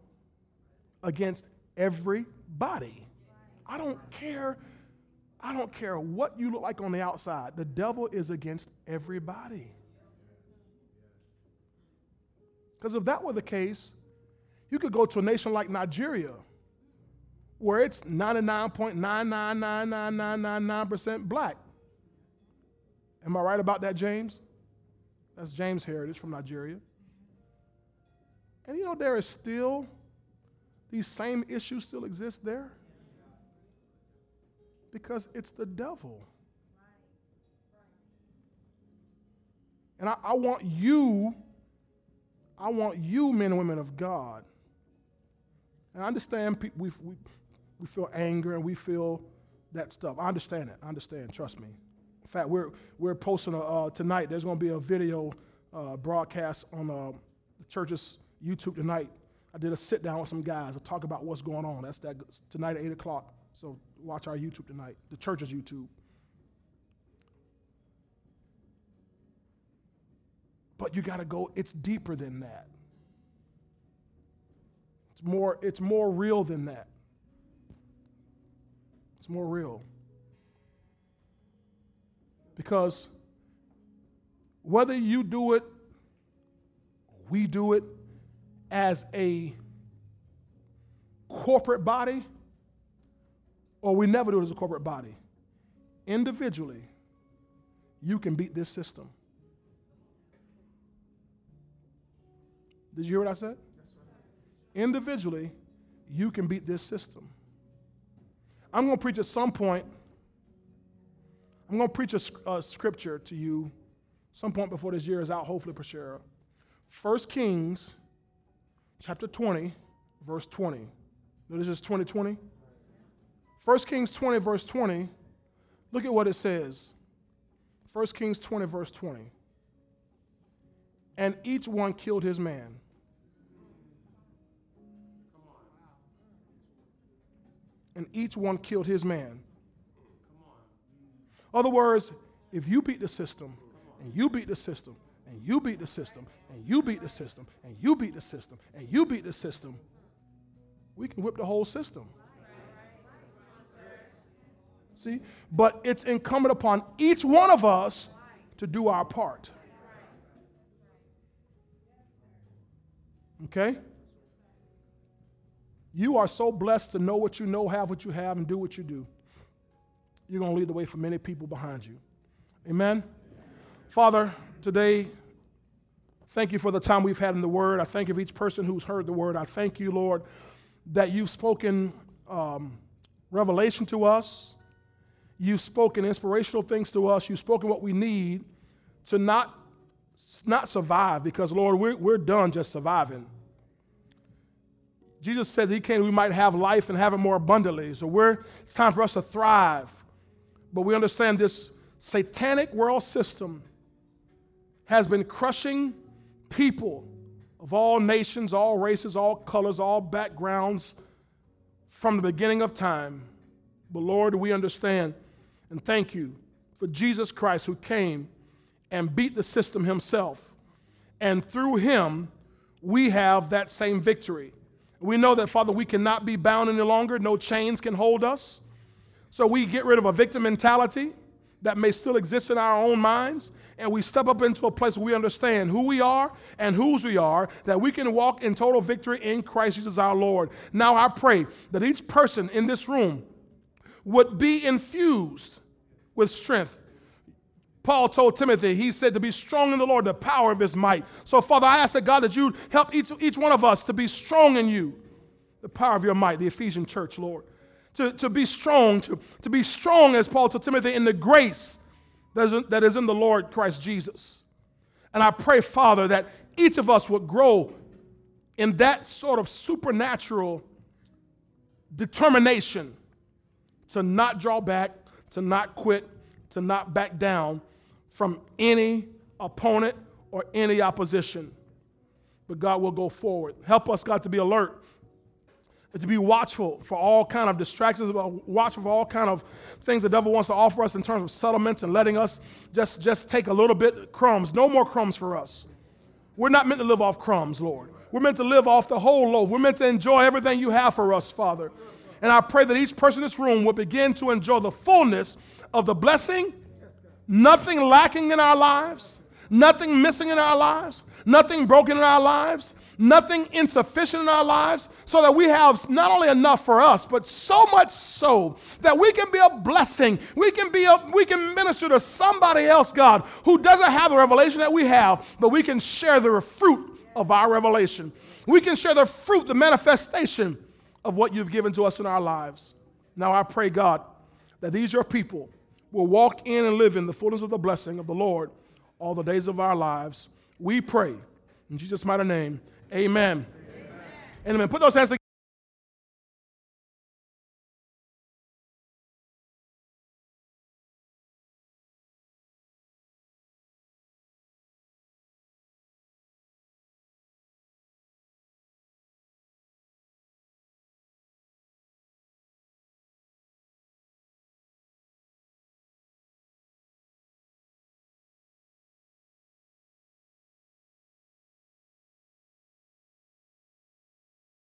against everybody. I don't care. I don't care what you look like on the outside. The devil is against everybody. Because if that were the case, you could go to a nation like Nigeria, where it's 99.9999999% black. Am I right about that, James? That's James Heritage from Nigeria. And you know, there is still, these same issues still exist there. Because it's the devil. And I, I want you, I want you, men and women of God. And I understand we, we, we feel anger and we feel that stuff. I understand it. I understand. Trust me. In fact, we're, we're posting a, uh, tonight, there's going to be a video uh, broadcast on uh, the church's YouTube tonight. I did a sit down with some guys to talk about what's going on. That's that tonight at 8 o'clock. So watch our YouTube tonight, the church's YouTube. But you got to go, it's deeper than that. It's more, it's more real than that. It's more real. Because whether you do it, we do it as a corporate body, or we never do it as a corporate body. Individually, you can beat this system. Did you hear what I said? Individually, you can beat this system. I'm going to preach at some point. I'm going to preach a, a scripture to you some point before this year is out, hopefully, Prashera. 1 Kings chapter 20, verse 20. Notice This is 2020. 1 Kings 20, verse 20. Look at what it says. 1 Kings 20, verse 20. And each one killed his man. And each one killed his man. Other words, if you beat the system, and you beat the system, and you beat the system, and you beat the system, and you beat the system, and you beat the system, we can whip the whole system. See? But it's incumbent upon each one of us to do our part. Okay? You are so blessed to know what you know, have what you have, and do what you do. You're going to lead the way for many people behind you. Amen? Father, today, thank you for the time we've had in the Word. I thank you for each person who's heard the Word. I thank you, Lord, that you've spoken um, revelation to us. You've spoken inspirational things to us. You've spoken what we need to not, not survive because, Lord, we're, we're done just surviving. Jesus said he came we might have life and have it more abundantly. So we're, it's time for us to thrive. But we understand this satanic world system has been crushing people of all nations, all races, all colors, all backgrounds from the beginning of time. But Lord, we understand and thank you for Jesus Christ who came and beat the system himself. And through him, we have that same victory. We know that, Father, we cannot be bound any longer. No chains can hold us. So we get rid of a victim mentality that may still exist in our own minds and we step up into a place where we understand who we are and whose we are, that we can walk in total victory in Christ Jesus our Lord. Now I pray that each person in this room would be infused with strength. Paul told Timothy, he said to be strong in the Lord, the power of his might. So, Father, I ask that God that you help each, each one of us to be strong in you, the power of your might, the Ephesian church, Lord. To, to be strong, to, to be strong, as Paul told Timothy, in the grace that is in the Lord Christ Jesus. And I pray, Father, that each of us would grow in that sort of supernatural determination to not draw back, to not quit, to not back down from any opponent or any opposition. But God will go forward. Help us, God, to be alert, to be watchful for all kind of distractions, watchful for all kind of things the devil wants to offer us in terms of settlements and letting us just, just take a little bit crumbs. No more crumbs for us. We're not meant to live off crumbs, Lord. We're meant to live off the whole loaf. We're meant to enjoy everything you have for us, Father. And I pray that each person in this room will begin to enjoy the fullness of the blessing, nothing lacking in our lives, nothing missing in our lives, nothing broken in our lives, nothing insufficient in our lives, so that we have not only enough for us, but so much so that we can be a blessing. We can be a, we can minister to somebody else, God, who doesn't have the revelation that we have, but we can share the fruit of our revelation. We can share the fruit, the manifestation of what you've given to us in our lives. Now I pray, God, that these your people will walk in and live in the fullness of the blessing of the Lord all the days of our lives. We pray in Jesus' mighty name. Amen. Amen. Amen. Put those hands together.